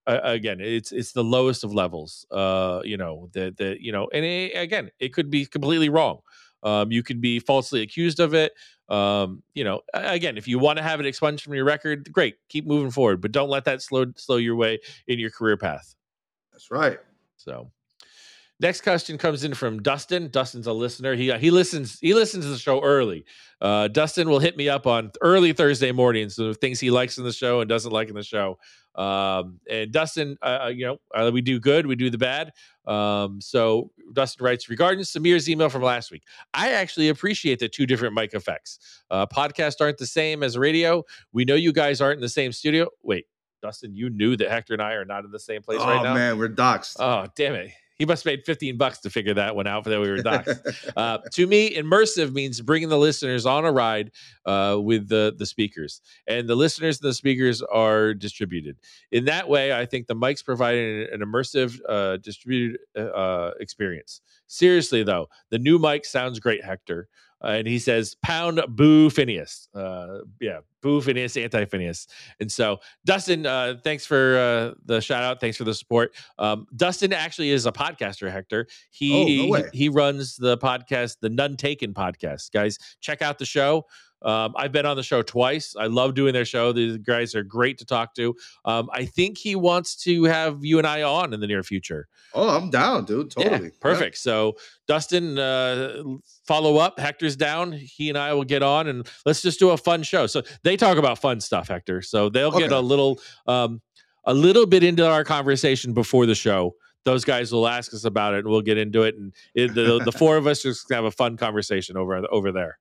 uh, again, it's it's the lowest of levels. Uh, you know the the you know, and it, again, it could be completely wrong. Um, you could be falsely accused of it. Um, you know, again, if you want to have it expunged from your record, great, keep moving forward, but don't let that slow slow your way in your career path. that's right. So, next question comes in from Dustin. Dustin's a listener. He he listens he listens to the show early. Uh, Dustin will hit me up on early Thursday mornings. So things he likes in the show and doesn't like in the show. Um, and Dustin, uh, uh, you know, uh, we do good, we do the bad. Um, so Dustin writes regarding Samir's email from last week. I actually appreciate the two different mic effects. Uh, podcasts aren't the same as radio. We know you guys aren't in the same studio. Wait, Dustin, you knew that Hector and I are not in the same place oh right now. Oh man, we're doxxed. Oh, damn it. He must have made 15 bucks to figure that one out for that we were doxxed. [laughs] uh, to me, immersive means bringing the listeners on a ride uh, with the, the speakers. And the listeners and the speakers are distributed. In that way, I think the mics provide an, an immersive, uh, distributed uh, experience. Seriously, though, the new mic sounds great, Hector. Uh, and he says, pound boo Phineas. Uh, yeah, boo Phineas, anti Phineas. And so, Dustin, uh, thanks for uh, the shout out. Thanks for the support. Um, Dustin actually is a podcaster, Hector. He, Oh, no he he runs the podcast, the None Taken podcast. Guys, check out the show. Um, I've been on the show twice. I love doing their show. These guys are great to talk to. Um, I think he wants to have you and I on in the near future. oh, I'm down, dude. Totally. Yeah, perfect. So, Dustin, uh, follow up. Hector's down. He and I will get on and let's just do a fun show. So they talk about fun stuff, Hector. So they'll get a little, um, a little bit into our conversation before the show. Those guys will ask us about it, and we'll get into it. And it, the, the four of us just have a fun conversation over over there.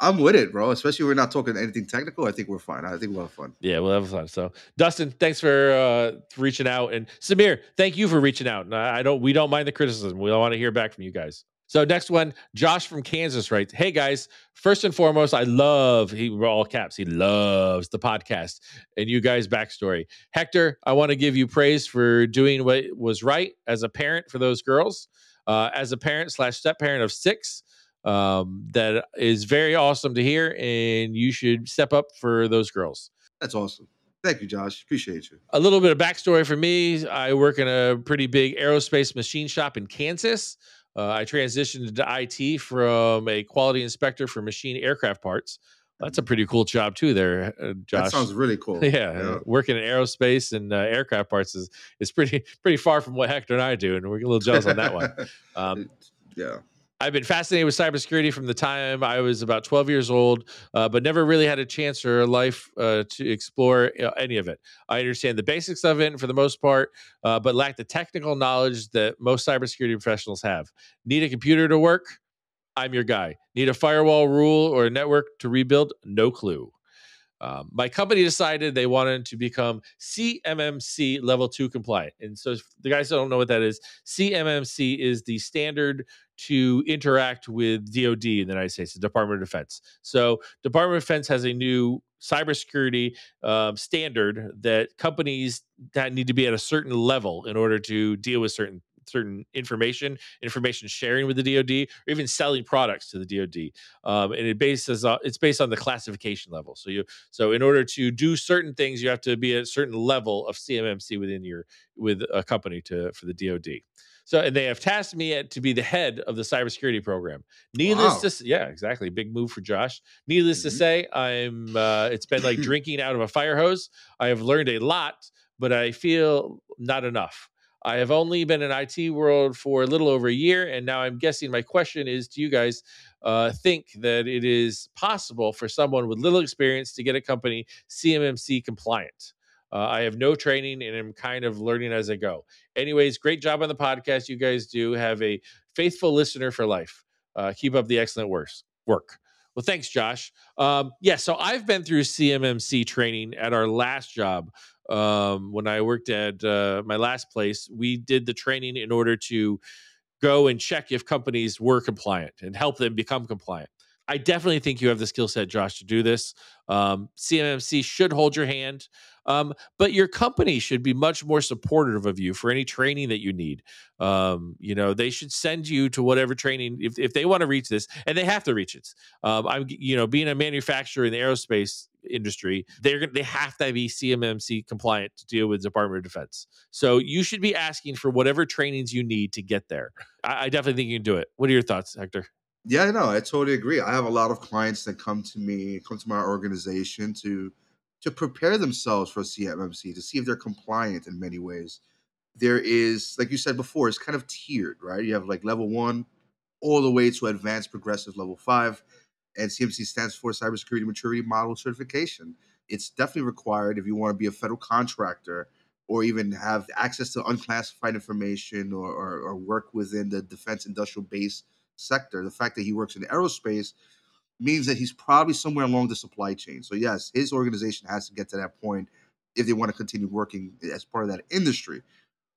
I'm with it, bro. Especially we're not talking anything technical. I think we're fine. I think we'll have fun. Yeah, we'll have fun. So, Dustin, thanks for uh, reaching out, and Samir, thank you for reaching out. And I I don't, we don't mind the criticism. We want to hear back from you guys. So, next one, Josh from Kansas writes, "Hey guys, first and foremost, I love he all caps. He loves the podcast and you guys' backstory. Hector, I want to give you praise for doing what was right as a parent for those girls. Uh, as a parent slash step parent of six, um, that is very awesome to hear, and you should step up for those girls." That's awesome. Thank you, Josh. Appreciate you. a little bit of backstory for me. I work in a pretty big aerospace machine shop in Kansas. Uh, I transitioned to IT from a quality inspector for machine aircraft parts. That's a pretty cool job too, there, uh, Josh. That sounds really cool. [laughs] yeah, working in aerospace and uh, aircraft parts is is pretty pretty far from what Hector and I do, and we're a little jealous on that one. [laughs] Um, yeah. I've been fascinated with cybersecurity from the time I was about 12 years old, uh, but never really had a chance or a life uh, to explore uh, any of it. I understand the basics of it for the most part, uh, but lack the technical knowledge that most cybersecurity professionals have. Need a computer to work? I'm your guy. Need a firewall rule or a network to rebuild? No clue. Um, my company decided they wanted to become CMMC level two compliant. And so, the guys don't know what that is, CMMC is the standard to interact with DoD in the United States, the Department of Defense. So, Department of Defense has a new cybersecurity um, standard that companies that need to be at a certain level in order to deal with certain certain information, information sharing with the DoD, or even selling products to the DoD. Um, and it bases on, it's based on the classification level. So you so in order to do certain things, you have to be at a certain level of CMMC within your with a company to for the DoD. So and they have tasked me to be the head of the cybersecurity program. Needless Wow. to s- yeah, exactly, big move for Josh. Needless to Mhm. say, I'm uh, it's been like [clears throat] drinking out of a fire hose. I have learned a lot, but I feel not enough. I have only been in IT world for a little over a year, and now I'm guessing my question is: Do you guys uh, think that it is possible for someone with little experience to get a company CMMC compliant? Uh, I have no training, and I'm kind of learning as I go. Anyways, great job on the podcast. You guys do have a faithful listener for life. Uh, keep up the excellent work. Well, thanks, Josh. Um, yeah, so I've been through CMMC training at our last job um, when I worked at uh, my last place, we did the training in order to go and check if companies were compliant and help them become compliant. I definitely think you have the skill set, Josh, to do this. Um, CMMC should hold your hand, um, but your company should be much more supportive of you for any training that you need. Um, you know, they should send you to whatever training if, if they want to reach this, and they have to reach it. Um, I'm, you know, being a manufacturer in the aerospace industry, they're they have to be CMMC compliant to deal with Department of Defense. So you should be asking for whatever trainings you need to get there. I, I definitely think you can do it. What are your thoughts, Hector? Yeah, no, I totally agree. I have a lot of clients that come to me, come to my organization to to prepare themselves for CMMC to see if they're compliant in many ways. There is, like you said before, it's kind of tiered, right? You have like level one all the way to advanced progressive level five. And CMMC stands for Cybersecurity Maturity Model Certification. It's definitely required if you want to be a federal contractor or even have access to unclassified information or, or, or work within the defense industrial base sector. The fact that he works in aerospace means that he's probably somewhere along the supply chain. So, yes, his organization has to get to that point if they want to continue working as part of that industry.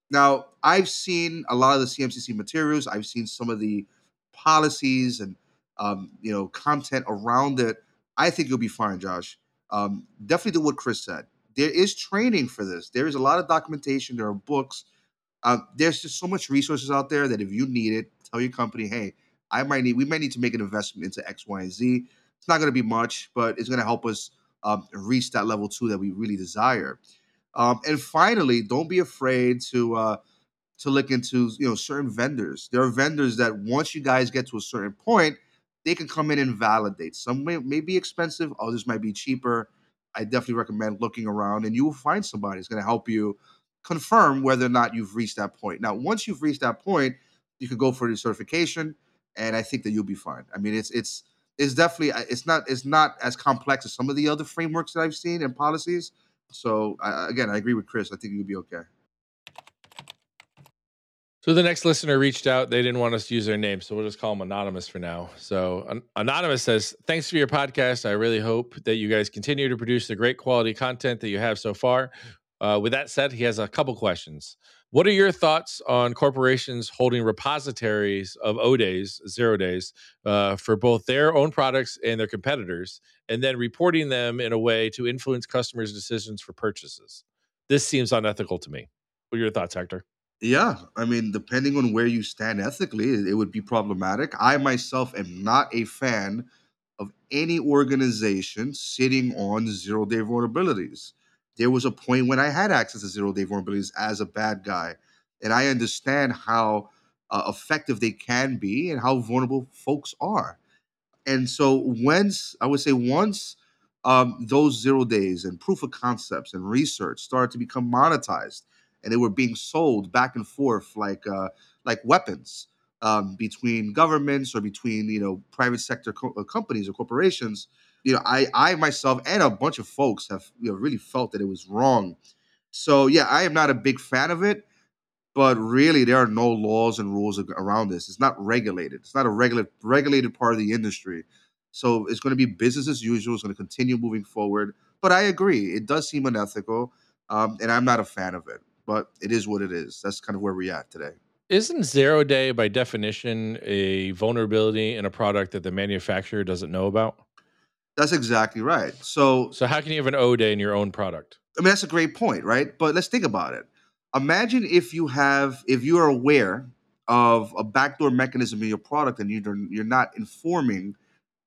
Now, I've seen a lot of the CMMC materials. I've seen some of the policies and um, you know content around it. I think you'll be fine, Josh. Um, definitely do what Chris said. There is training for this. There is a lot of documentation. There are books. Uh, there's just so much resources out there that if you need it, tell your company, hey, I might need. We might need to make an investment into X, Y, and Z. It's not going to be much, but it's going to help us um, reach that level two that we really desire. Um, and finally, don't be afraid to uh, to look into you know certain vendors. There are vendors that once you guys get to a certain point, they can come in and validate. Some may, may be expensive, others might be cheaper. I definitely recommend looking around, and you will find somebody that's going to help you confirm whether or not you've reached that point. Now, once you've reached that point, you can go for the certification, and I think that you'll be fine. I mean, it's it's it's definitely it's not it's not as complex as some of the other frameworks that I've seen and policies. So uh, again, I agree with Chris. I think you'll be okay. So the next listener reached out. They didn't want us to use their name, so we'll just call them anonymous for now. So An- anonymous says, "Thanks for your podcast. I really hope that you guys continue to produce the great quality content that you have so far." Uh, with that said, he has a couple questions. What are your thoughts on corporations holding repositories of O days, zero days, uh, for both their own products and their competitors, and then reporting them in a way to influence customers' decisions for purchases? This seems unethical to me. What are your thoughts, Hector? Yeah, I mean, depending on where you stand ethically, it, would be problematic. I myself am not a fan of any organization sitting on zero day vulnerabilities. There was a point when I had access to zero day vulnerabilities as a bad guy, and I understand how uh, effective they can be and how vulnerable folks are. And so, once I would say, once um, those zero days and proof of concepts and research started to become monetized, and they were being sold back and forth like uh, like weapons um, between governments or between you know private sector co- uh, companies or corporations. You know, I I myself and a bunch of folks have you know really felt that it was wrong. So yeah, I am not a big fan of it, but really there are no laws and rules around this. It's not regulated. It's not a regulated regulated part of the industry. So it's going to be business as usual. It's going to continue moving forward. But I agree, it does seem unethical, um, and I'm not a fan of it. But it is what it is. That's kind of where we're at today. isn't zero day by definition a vulnerability in a product that the manufacturer doesn't know about? That's exactly right. So, So how can you have an O day in your own product? I mean, that's a great point, right? But let's think about it. Imagine if you have, if you are aware of a backdoor mechanism in your product and you're you're not informing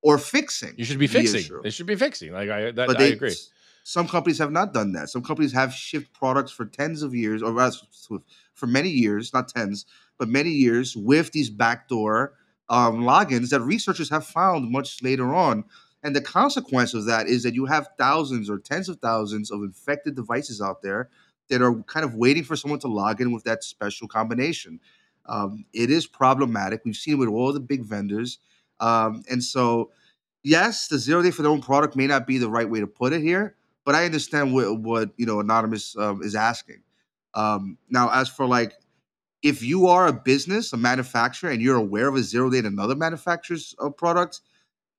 or fixing. You should be the fixing. issue. They should be fixing. Like I that but I agree. Some companies have not done that. Some companies have shipped products for tens of years, or rather, for many years, not tens, but many years with these backdoor um, logins that researchers have found much later on. And the consequence of that is that you have thousands or tens of thousands of infected devices out there that are kind of waiting for someone to log in with that special combination. Um, it is problematic. We've seen it with all the big vendors. Um, and so, yes, the zero day for their own product may not be the right way to put it here, but I understand what, what you know Anonymous um, is asking. Um, now, as for like, if you are a business, a manufacturer, and you're aware of a zero day in another manufacturer's uh, product,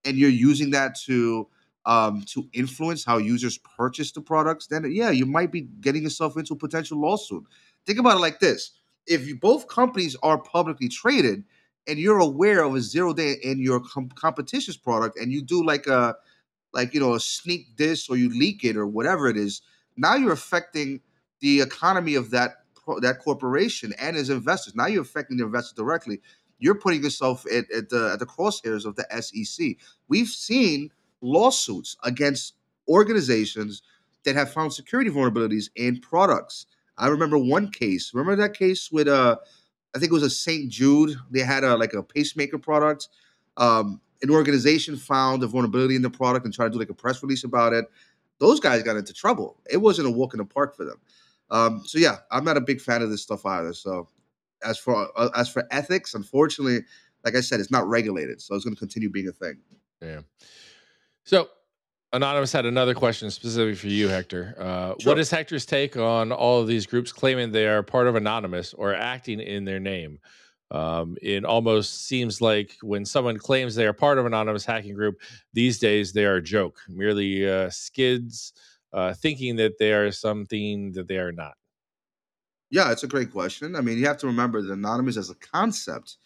and you're using that to um, to influence how users purchase the products, then yeah, you might be getting yourself into a potential lawsuit. Think about it like this: if you, both companies are publicly traded, and you're aware of a zero day in your com- competition's product, and you do like a like you know a sneak this or you leak it or whatever it is, now you're affecting the economy of that that corporation and its investors. Now you're affecting the investors directly. You're putting yourself at, at the at the crosshairs of the SEC. We've seen lawsuits against organizations that have found security vulnerabilities in products. I remember one case. Remember that case with uh I think it was a St. Jude. They had a like a pacemaker product. Um, an organization found a vulnerability in the product and tried to do like a press release about it. Those guys got into trouble. It wasn't a walk in the park for them. Um, so yeah, I'm not a big fan of this stuff either. So as for uh, as for ethics, unfortunately, like I said, it's not regulated, so it's going to continue being a thing. Yeah. So Anonymous had another question specifically for you, Hector. Uh, Sure. What is Hector's take on all of these groups claiming they are part of Anonymous or acting in their name? Um, it almost seems like when someone claims they are part of an anonymous hacking group, these days they are a joke, merely uh, skids uh, thinking that they are something that they are not. Yeah, it's a great question. I mean, you have to remember that anonymous as a concept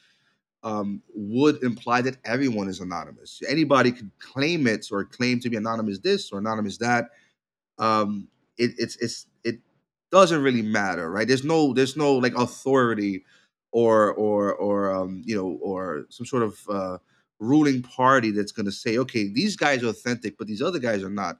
um, would imply that everyone is anonymous. Anybody could claim it or claim to be anonymous this or anonymous that. Um, it, it's it's it doesn't really matter, right? There's no there's no like authority or or or um, you know or some sort of uh, ruling party that's going to say, okay, these guys are authentic, but these other guys are not.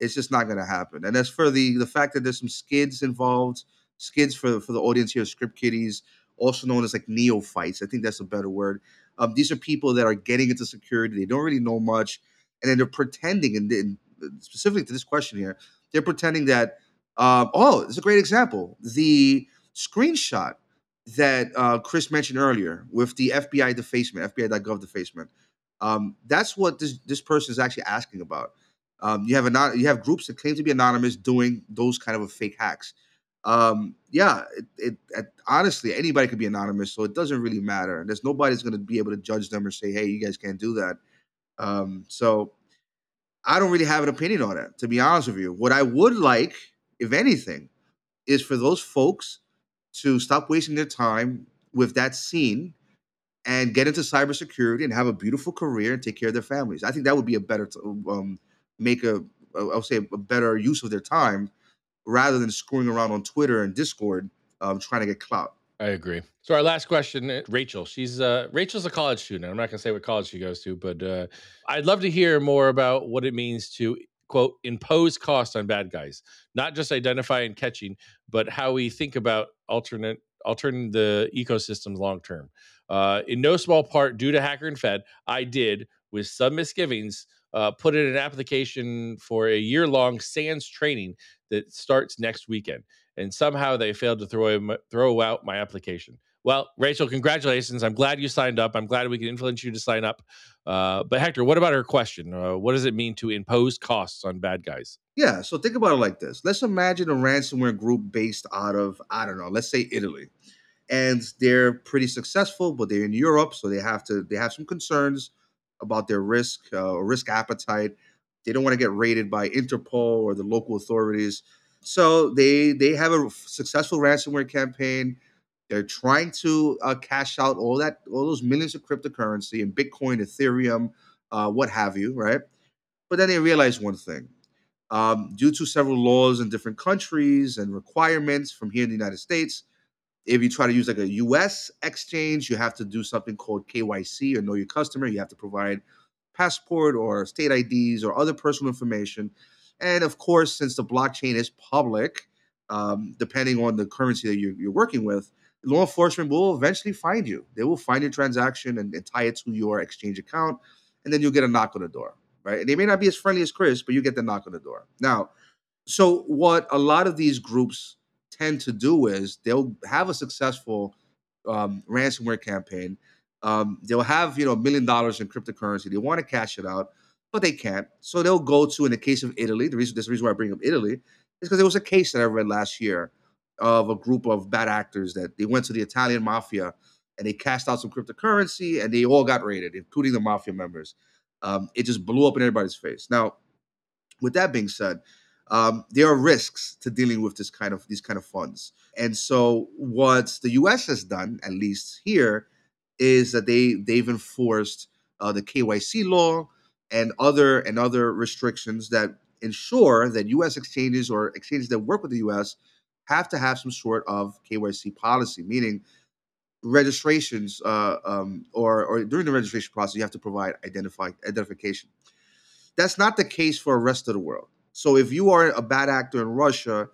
It's just not going to happen. And as for the the fact that there's some skids involved, skids for for the audience here, script kiddies, also known as like neophytes. I think that's a better word. Um, these are people that are getting into security. They don't really know much, and then they're pretending. And, and specifically to this question here, they're pretending that. Um, oh, it's a great example. The screenshot that uh, Chris mentioned earlier with the FBI defacement, FBI.gov defacement. Um, that's what this this person is actually asking about. Um, you have anon- you have groups that claim to be anonymous doing those kind of fake hacks. Um, yeah, it, it, it honestly anybody could be anonymous, so it doesn't really matter. There's nobody's going to be able to judge them or say, "Hey, you guys can't do that." Um, so I don't really have an opinion on it, to be honest with you. What I would like, if anything, is for those folks to stop wasting their time with that scene and get into cybersecurity and have a beautiful career and take care of their families. I think that would be a better, um, make a I'll say a better use of their time rather than screwing around on Twitter and Discord um, trying to get clout. I agree. So our last question, uh, Rachel. She's uh, Rachel's a college student. I'm not going to say what college she goes to, but uh, I'd love to hear more about what it means to quote impose cost on bad guys, not just identify and catching, but how we think about alternate alternating the ecosystems long term. Uh, in no small part due to Hacker and Fed, I did with some misgivings uh, put in an application for a year long SANS training that starts next weekend and somehow they failed to throw throw out my application. Well, Rachel, congratulations! I'm glad you signed up. I'm glad we can influence you to sign up. Uh, but Hector, what about her question? Uh, what does it mean to impose costs on bad guys? Yeah, so think about it like this. Let's imagine a ransomware group based out of, I don't know, let's say Italy. And they're pretty successful, but they're in Europe, so they have to they have some concerns about their risk uh, or risk appetite. They don't want to get raided by Interpol or the local authorities. So they they have a successful ransomware campaign. They're trying to uh, cash out all that, all those millions of cryptocurrency and Bitcoin, Ethereum, uh, what have you, right? But then they realize one thing: um, due to several laws in different countries and requirements from here in the United States, if you try to use like a U.S. exchange, you have to do something called KYC or Know Your Customer. You have to provide passport or state IDs or other personal information. And of course, since the blockchain is public, um, depending on the currency that you're, you're, working with, law enforcement will eventually find you. They will find your transaction and, and, tie it to your exchange account, and then you'll get a knock on the door, right? And they may not be as friendly as Chris, but you get the knock on the door. Now, so what a lot of these groups tend to do is they'll have a successful um, ransomware campaign. Um, they'll have you know a million dollars in cryptocurrency. They want to cash it out, but they can't. So they'll go to, in the case of Italy, the reason this reason why I bring up Italy is because there was a case that I read last year of a group of bad actors that they went to the Italian mafia and they cashed out some cryptocurrency and they all got raided, including the mafia members. Um, it just blew up in everybody's face. Now, with that being said, um, there are risks to dealing with this kind of these kind of funds. And so what the US has done, at least here, is that they they've enforced uh, the KYC law and other and other restrictions that ensure that US exchanges or exchanges that work with the US have to have some sort of KYC policy, meaning registrations uh, um, or, or during the registration process, you have to provide identify, identification. That's not the case for the rest of the world. So if you are a bad actor in Russia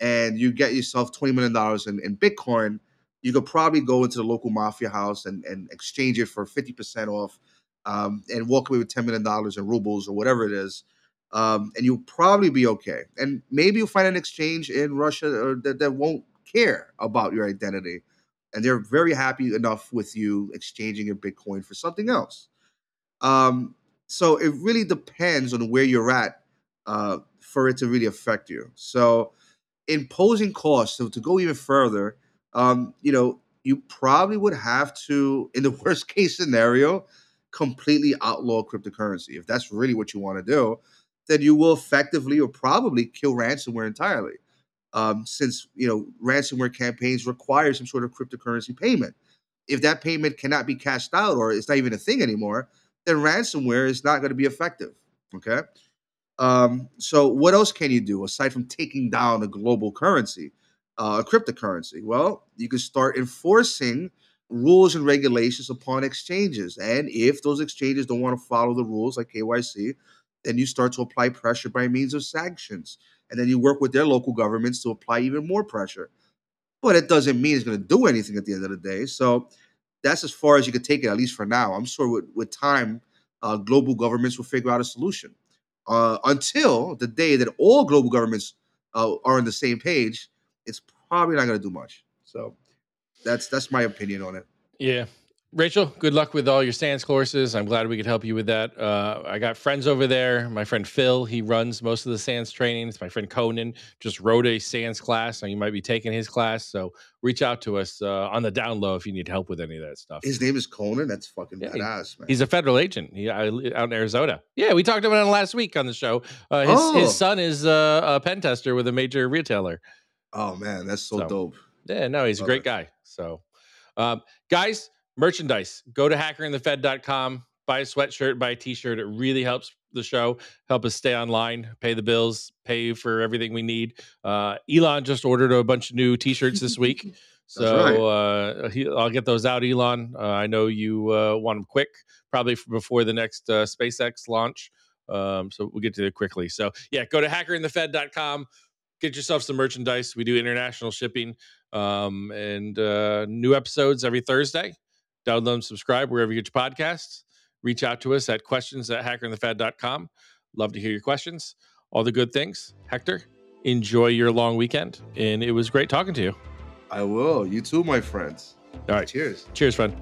and you get yourself $20 million in, in Bitcoin, you could probably go into the local mafia house and, and exchange it for 50% off um, and walk away with $10 million in rubles or whatever it is. Um, and you'll probably be okay. And maybe you'll find an exchange in Russia that, that won't care about your identity. And they're very happy enough with you exchanging your Bitcoin for something else. Um, so it really depends on where you're at uh, for it to really affect you. So, imposing costs. So to go even further, um, you know, you probably would have to, in the [laughs] worst case scenario, completely outlaw cryptocurrency. If that's really what you want to do, then you will effectively or probably kill ransomware entirely. Um, since you know ransomware campaigns require some sort of cryptocurrency payment. If that payment cannot be cashed out or it's not even a thing anymore, then ransomware is not going to be effective. Okay. Um, so what else can you do aside from taking down a global currency, uh, a cryptocurrency? Well, you can start enforcing rules and regulations upon exchanges. And if those exchanges don't want to follow the rules like KYC, then you start to apply pressure by means of sanctions. And then you work with their local governments to apply even more pressure. But it doesn't mean it's going to do anything at the end of the day. So that's as far as you can take it, at least for now. I'm sure with, with time, uh, global governments will figure out a solution uh, until the day that all global governments uh, are on the same page, it's probably not going to do much. So that's that's my opinion on it. Yeah. Rachel, good luck with all your SANS courses. I'm glad we could help you with that. Uh, I got friends over there. My friend Phil, he runs most of the SANS trainings. My friend Conan just wrote a SANS class, and you might be taking his class. So reach out to us uh, on the down low if you need help with any of that stuff. His name is Conan. That's fucking yeah, badass, man. He's a federal agent. He out in Arizona. Yeah, we talked about it last week on the show. Uh, his oh. his son is uh, a pen tester with a major retailer. Oh man, that's so, so dope. Yeah, no, he's Love a great it. guy. So, um, guys merchandise. Go to hackerandthefed.com, buy a sweatshirt, buy a t-shirt. It really helps the show, help us stay online, pay the bills, pay for everything we need. Uh, Elon just ordered a bunch of new t-shirts this week. [laughs] So right. uh, he, I'll get those out, Elon. Uh, I know you uh, want them quick, probably before the next uh, SpaceX launch. Um, so we'll get to it quickly. So yeah, go to hackerandthefed.com, get yourself some merchandise. We do international shipping um, and uh, new episodes every Thursday. Download and subscribe wherever you get your podcasts. Reach out to us at questions at hackerandthefed.com. Love to hear your questions. All the good things. Hector, enjoy your long weekend. And it was great talking to you. I will. You too, my friends. All right. Cheers. Cheers, friend.